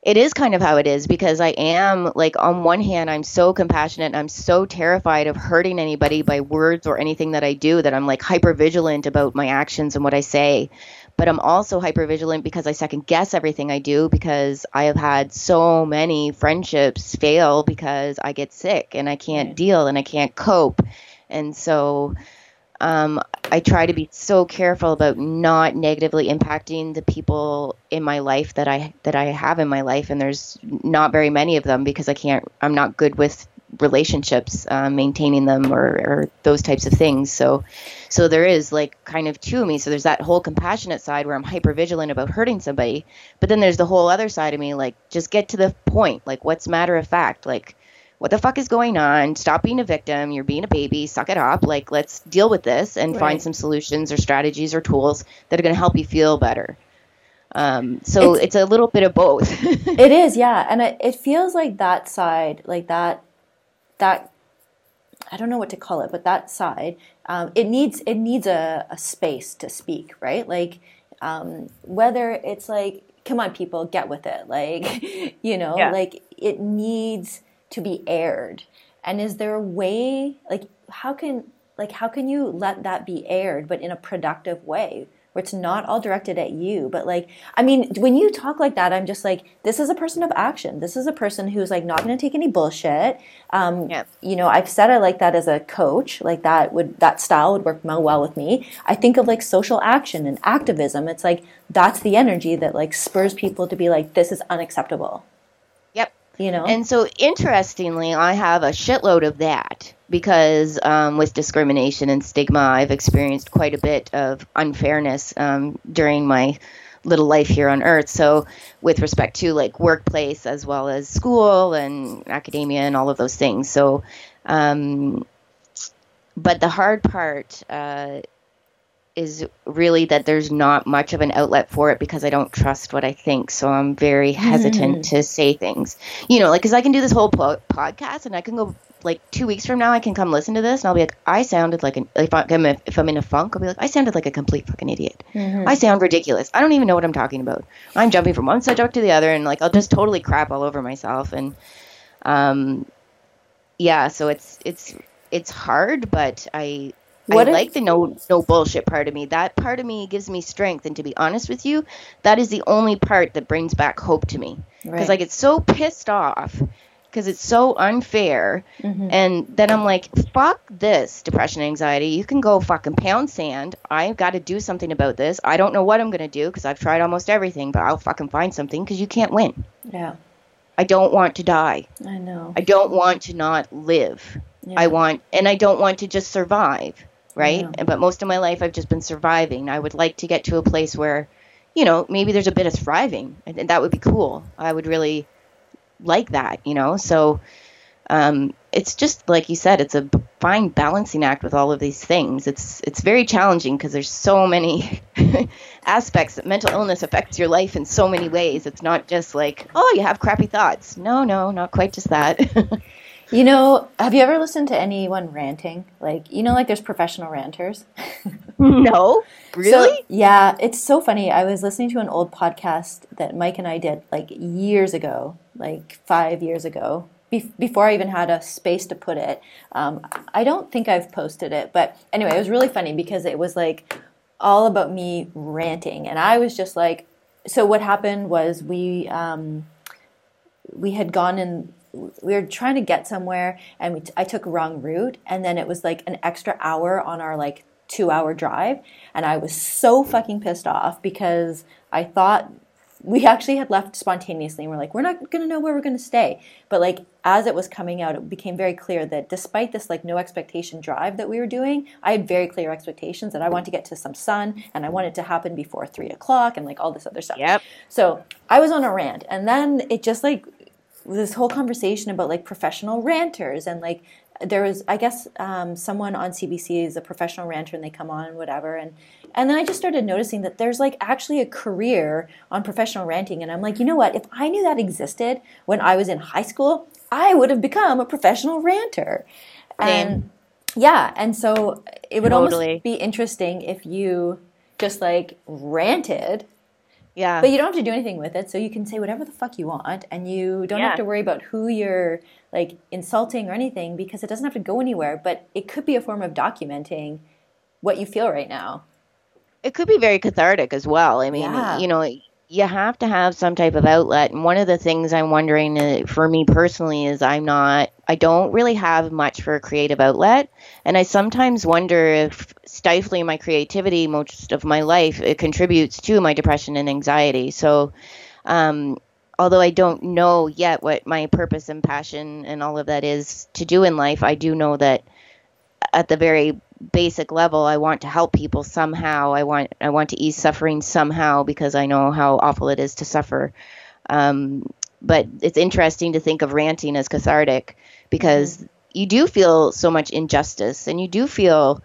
it is kind of how it is because I am like on one hand I'm so compassionate and I'm so terrified of hurting anybody by words or anything that I do that I'm like hyper vigilant about my actions and what I say. But I'm also hyper vigilant because I second guess everything I do because I have had so many friendships fail because I get sick and I can't deal and I can't cope. And so um, I try to be so careful about not negatively impacting the people in my life that I that I have in my life, and there's not very many of them because I can't. I'm not good with relationships, uh, maintaining them or, or those types of things. So, so there is like kind of two of me. So there's that whole compassionate side where I'm hyper vigilant about hurting somebody, but then there's the whole other side of me, like just get to the point. Like what's matter of fact? Like what the fuck is going on? Stop being a victim. You're being a baby. Suck it up. Like, let's deal with this and right. find some solutions or strategies or tools that are going to help you feel better. Um, so it's, it's, a little bit of both. it is, yeah. And it, it feels like that side, like that, that, I don't know what to call it, but that side, um, it needs, it needs a, a space to speak, right? Like, um, whether it's like, come on, people, get with it. Like, you know, yeah. like it needs, to be aired? And is there a way like how can like how can you let that be aired but in a productive way where it's not all directed at you but like i mean when you talk like that i'm just like this is a person of action. This is a person who's like not going to take any bullshit. Um, yep. you know i've said i like that as a coach. Like that would that style would work well with me. I think of like social action and activism. It's like that's the energy that like spurs people to be like this is unacceptable you know? And so interestingly i have a shitload of that because um, with discrimination and stigma i've experienced quite a bit of unfairness um, during my little life here on earth. So with respect to like workplace as well as school and academia and all of those things. So um, but the hard part uh, is really that there's not much of an outlet for it because I don't trust what I think. So I'm very hesitant mm. to say things. You know, like, because I can do this whole po- podcast and I can go, like, two weeks from now, I can come listen to this and I'll be like, I sounded like an, if, I'm if I'm in a funk, I'll be like, I sounded like a complete fucking idiot. Mm-hmm. I sound ridiculous. I don't even know what I'm talking about. I'm jumping from one subject to the other and, like, I'll just totally crap all over myself. And, um, yeah, so it's, it's, it's hard, but I what I if, like the no no bullshit part of me. That part of me gives me strength. And to be honest with you, that is the only part that brings back hope to me. Because right. I get so pissed off because it's so unfair. Mm-hmm. And then I'm like, fuck this depression, anxiety. You can go fucking pound sand. I've got to do something about this. I don't know what I'm going to do because I've tried almost everything, but I'll fucking find something because you can't win. Yeah. I don't want to die. I know. I don't want to not live. Yeah. I want, and I don't want to just survive right? Yeah. But most of my life, I've just been surviving. I would like to get to a place where, you know, maybe there's a bit of thriving, and that would be cool. I would really like that, you know. So um, it's just like you said, it's a fine balancing act with all of these things. It's it's very challenging because there's so many aspects that mental illness affects your life in so many ways. It's not just like, oh, you have crappy thoughts. No, no, not quite just that. You know, have you ever listened to anyone ranting? Like, you know, like there's professional ranters. no, really? So, yeah, it's so funny. I was listening to an old podcast that Mike and I did like years ago, like five years ago, be- before I even had a space to put it. Um, I don't think I've posted it, but anyway, it was really funny because it was like all about me ranting, and I was just like, so what happened was we um, we had gone in we were trying to get somewhere and we t- I took a wrong route and then it was like an extra hour on our like 2 hour drive and I was so fucking pissed off because I thought we actually had left spontaneously and we're like we're not going to know where we're going to stay. But like as it was coming out it became very clear that despite this like no expectation drive that we were doing i had very clear expectations that i wanted to get to some sun and i wanted to happen before three o'clock and like all this other stuff. Yep. So i was on a rant and then it just like this whole conversation about like professional ranters and like there was I guess um, someone on CBC is a professional ranter and they come on and whatever and and then I just started noticing that there's like actually a career on professional ranting and I'm like you know what? If I knew that existed when I was in high school I would have become a professional ranter. And yeah and so it would totally. almost be interesting if you just like ranted Yeah. But you don't have to do anything with it, so you can say whatever the fuck you want, and you don't Yeah. have to worry about who you're like insulting or anything because it doesn't have to go anywhere. But it could be a form of documenting what you feel right now. it could be very cathartic as well. I mean, Yeah. you know, you have to have some type of outlet. And one of the things I'm wondering uh, for me personally is I'm not, I don't really have much for a creative outlet. And I sometimes wonder if stifling my creativity most of my life, it contributes to my depression and anxiety. So, um, although I don't know yet what my purpose and passion and all of that is to do in life, I do know that at the very basic level i want to help people somehow i want i want to ease suffering somehow because i know how awful it is to suffer um, but it's interesting to think of ranting as cathartic because you do feel so much injustice and you do feel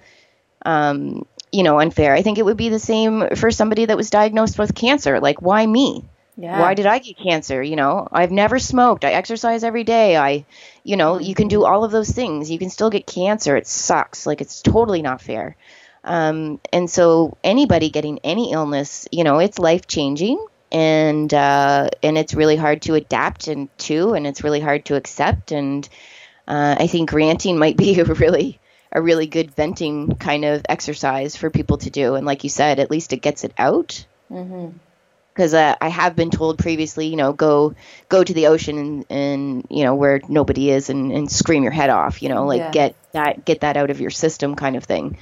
um, you know unfair i think it would be the same for somebody that was diagnosed with cancer like why me Yeah. why did I get cancer? You know, I've never smoked. I exercise every day. I, you know, you can do all of those things. You can still get cancer. It sucks. Like it's totally not fair. Um, and so anybody getting any illness, you know, it's life changing and uh, and it's really hard to adapt and to, and it's really hard to accept. And uh, I think ranting might be a really a really good venting kind of exercise for people to do. And like you said, at least it gets it out Mm-hmm. because uh, I have been told previously, you know, go go to the ocean and, and you know where nobody is and, and scream your head off, you know, like Yeah. get that get that out of your system, kind of thing.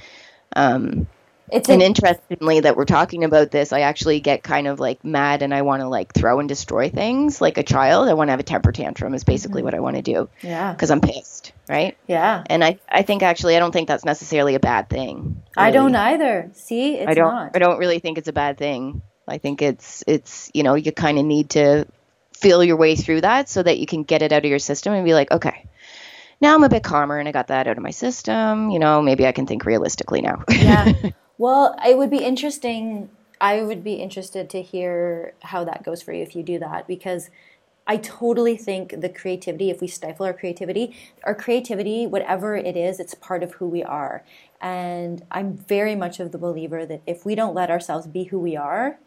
Um, It's and a, interestingly, that we're talking about this, I actually get kind of like mad and I want to like throw and destroy things like a child. I want to have a temper tantrum is basically Mm-hmm. what I want to do yeah, because I'm pissed, right? yeah. And I I think actually I don't think that's necessarily a bad thing. I don't either. See, it's I don't. not. I don't really think it's a bad thing. I think it's it's you know you kind of need to feel your way through that so that you can get it out of your system and be like, okay, now I'm a bit calmer and I got that out of my system. You know, maybe I can think realistically now. yeah. Well, it would be interesting. I would be interested to hear how that goes for you if you do that because I totally think the creativity, if we stifle our creativity, our creativity, whatever it is, it's part of who we are. And I'm very much of the believer that if we don't let ourselves be who we are,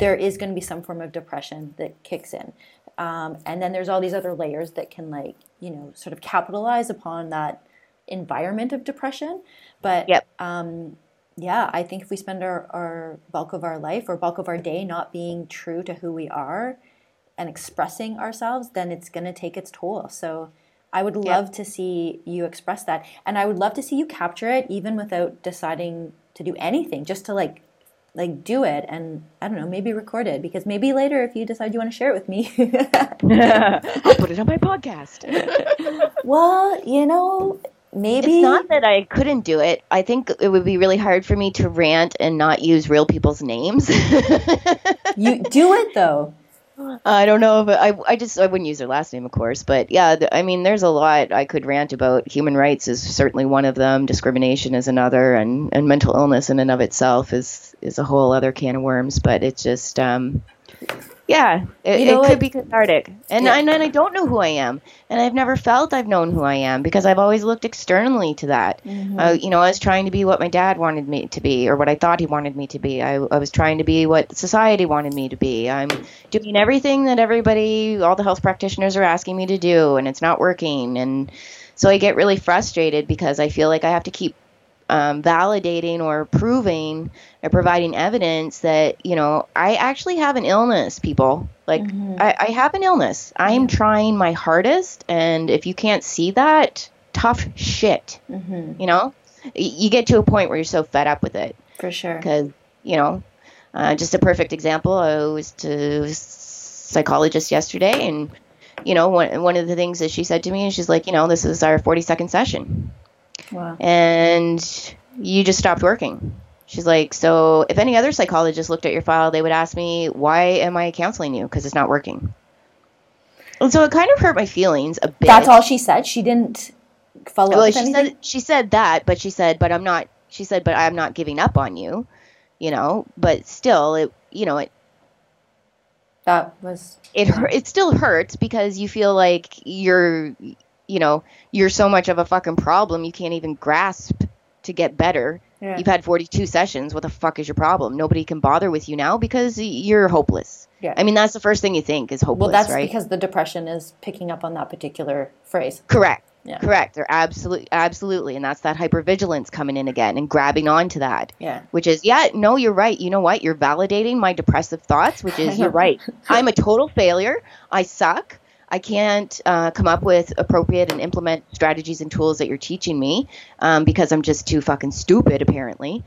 there is going to be some form of depression that kicks in. Um, and then there's all these other layers that can, like, you know, sort of capitalize upon that environment of depression. But Yep. um, yeah, I think if we spend our, our bulk of our life or bulk of our day not being true to who we are and expressing ourselves, then it's going to take its toll. So I would love to see you express that. And I would love to see you capture it even without deciding to do anything, just to like like do it and I don't know, maybe record it because maybe later if you decide you want to share it with me. I'll put it on my podcast. well, you know, maybe It's not that I couldn't do it. I think it would be really hard for me to rant and not use real people's names. you do it though. I don't know, but I, I just I wouldn't use their last name, of course. But yeah, th- I mean, there's a lot I could rant about. Human rights is certainly one of them. Discrimination is another, and, and mental illness in and of itself is is a whole other can of worms. But it's just, um, yeah, it, You know it could be cathartic. And Yeah. and I don't know who I am, and I've never felt I've known who I am because I've always looked externally to that. Mm-hmm. Uh, you know, I was trying to be what my dad wanted me to be, or what I thought he wanted me to be. I, I was trying to be what society wanted me to be. I'm doing everything that everybody, all the health practitioners are asking me to do, and it's not working. And so I get really frustrated because I feel like I have to keep um, validating or proving or providing evidence that you know I actually have an illness. People like I, I have an illness. I am trying my hardest, and if you can't see that, tough shit. Mm-hmm. You know, you get to a point where you're so fed up with it For sure. because you know uh, just a perfect example i was to a psychologist yesterday and you know one, one of the things that she said to me is she's like you know this is our 42nd session Wow. and you just stopped working she's like so if any other psychologist looked at your file they would ask me why am i counseling you because it's not working and so it kind of hurt my feelings a bit That's all she said. She didn't follow well, up with she anything. said she said that, but she said, but I'm not. She said, but I'm not giving up on you. You know, but still, it you know it that was it hur- it still hurts because you feel like you're you know you're so much of a fucking problem you can't even grasp to get better Yeah. You've had 42 sessions. What the fuck is your problem? Nobody can bother with you now because you're hopeless. Yeah. I mean, that's the first thing you think is hopeless, Well, that's right? because the depression is picking up on that particular phrase. Correct. Yeah. Correct. They're absolutely, absolutely, and that's that hypervigilance coming in again and grabbing onto that. Yeah. Which is, yeah, no, you're right. You know what? You're validating my depressive thoughts, which is, you're right. I'm a total failure. I suck. I can't uh, come up with appropriate and implement strategies and tools that you're teaching me um, because I'm just too fucking stupid, apparently.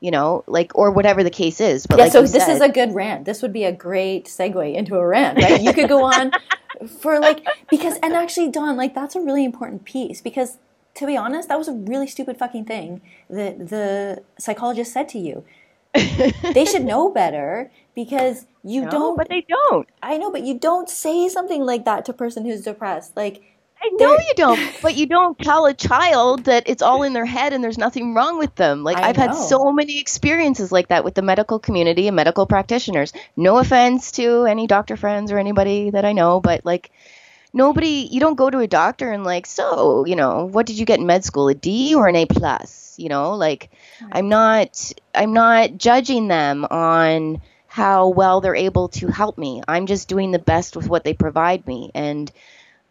You know, like, or whatever the case is. But yeah, like so this said, is a good rant. This would be a great segue into a rant, right? You could go on for like, because, and actually, Dawn, like, that's a really important piece because to be honest, that was a really stupid fucking thing that the psychologist said to you. they should know better because you no, don't. But they don't. I know, but you don't say something like that to a person who's depressed. Like, I know you don't, but you don't tell a child that it's all in their head and there's nothing wrong with them. Like I have had so many experiences like that with the medical community and medical practitioners. No offense to any doctor friends or anybody that I know, but like nobody you don't go to a doctor and like so you know what did you get in med school a d or an a plus you know like i'm not i'm not judging them on how well they're able to help me i'm just doing the best with what they provide me and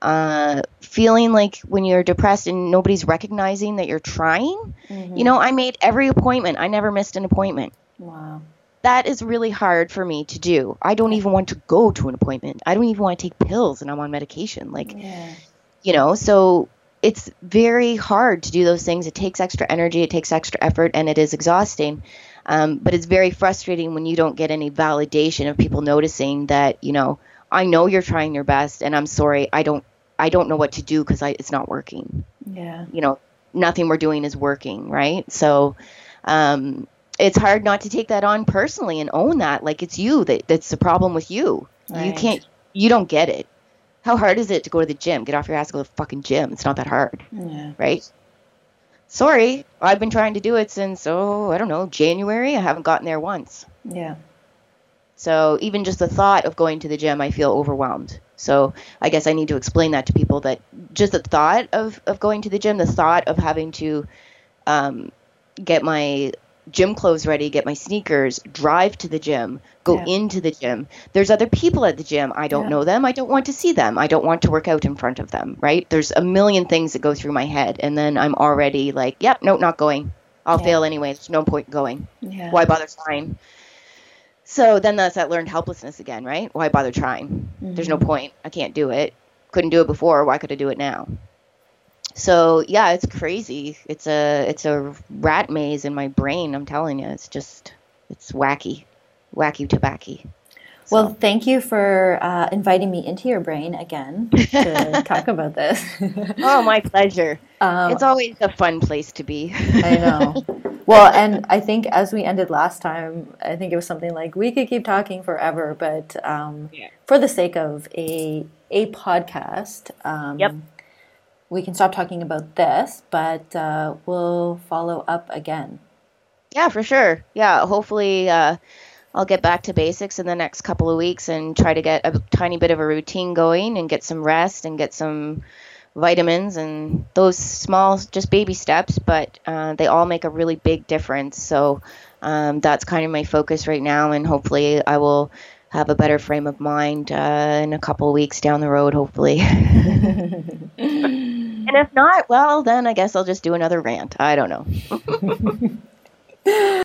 uh, feeling like when you're depressed and nobody's recognizing that you're trying mm-hmm. you know i made every appointment i never missed an appointment wow that is really hard for me to do. I don't even want to go to an appointment. I don't even want to take pills and I'm on medication. Like, yeah. you know, so it's very hard to do those things. It takes extra energy, it takes extra effort, and it is exhausting. Um, but it's very frustrating when you don't get any validation of people noticing that, you know, I know you're trying your best, and I'm sorry, I don't, I don't know what to do because it's not working. Yeah. You know, nothing we're doing is working, right? So, um, it's hard not to take that on personally and own that like it's you that that's the problem with you right. you can't you don't get it how hard is it to go to the gym get off your ass go to the fucking gym it's not that hard yeah. right sorry i've been trying to do it since oh i don't know january? I haven't gotten there once. Yeah. So even just the thought of going to the gym i feel overwhelmed. So i guess i need to explain that to people that just the thought of, of going to the gym the thought of having to um, get my gym clothes ready, get my sneakers, drive to the gym, go yeah. into the gym. There's other people at the gym. I don't yeah. know them. I don't want to see them. I don't want to work out in front of them, right? There's a million things that go through my head. And then I'm already like, yep, no, not going. I'll fail anyway. There's no point going. Why bother trying? So then that's that learned helplessness again, right? Why bother trying? Mm-hmm. There's no mm-hmm. point. I can't do it. Couldn't do it before. Why could I do it now? So yeah, it's crazy. It's a it's a rat maze in my brain. I'm telling you, it's just it's wacky, wacky tobacco. So. Well, thank you for uh, inviting me into your brain again to talk about this. oh, my pleasure. Um, it's always a fun place to be. I know. Well, and I think as we ended last time, I think it was something like we could keep talking forever, but um, yeah. for the sake of a a podcast, um, yep we can stop talking about this, but uh, we'll follow up again. Yeah, for sure. Yeah, hopefully uh, I'll get back to basics in the next couple of weeks and try to get a tiny bit of a routine going and get some rest and get some vitamins and those small, just baby steps, but uh, they all make a really big difference. So um, that's kind of my focus right now, and hopefully I will have a better frame of mind uh, in a couple of weeks down the road, hopefully. And if not, well, then I guess I'll just do another rant. I don't know.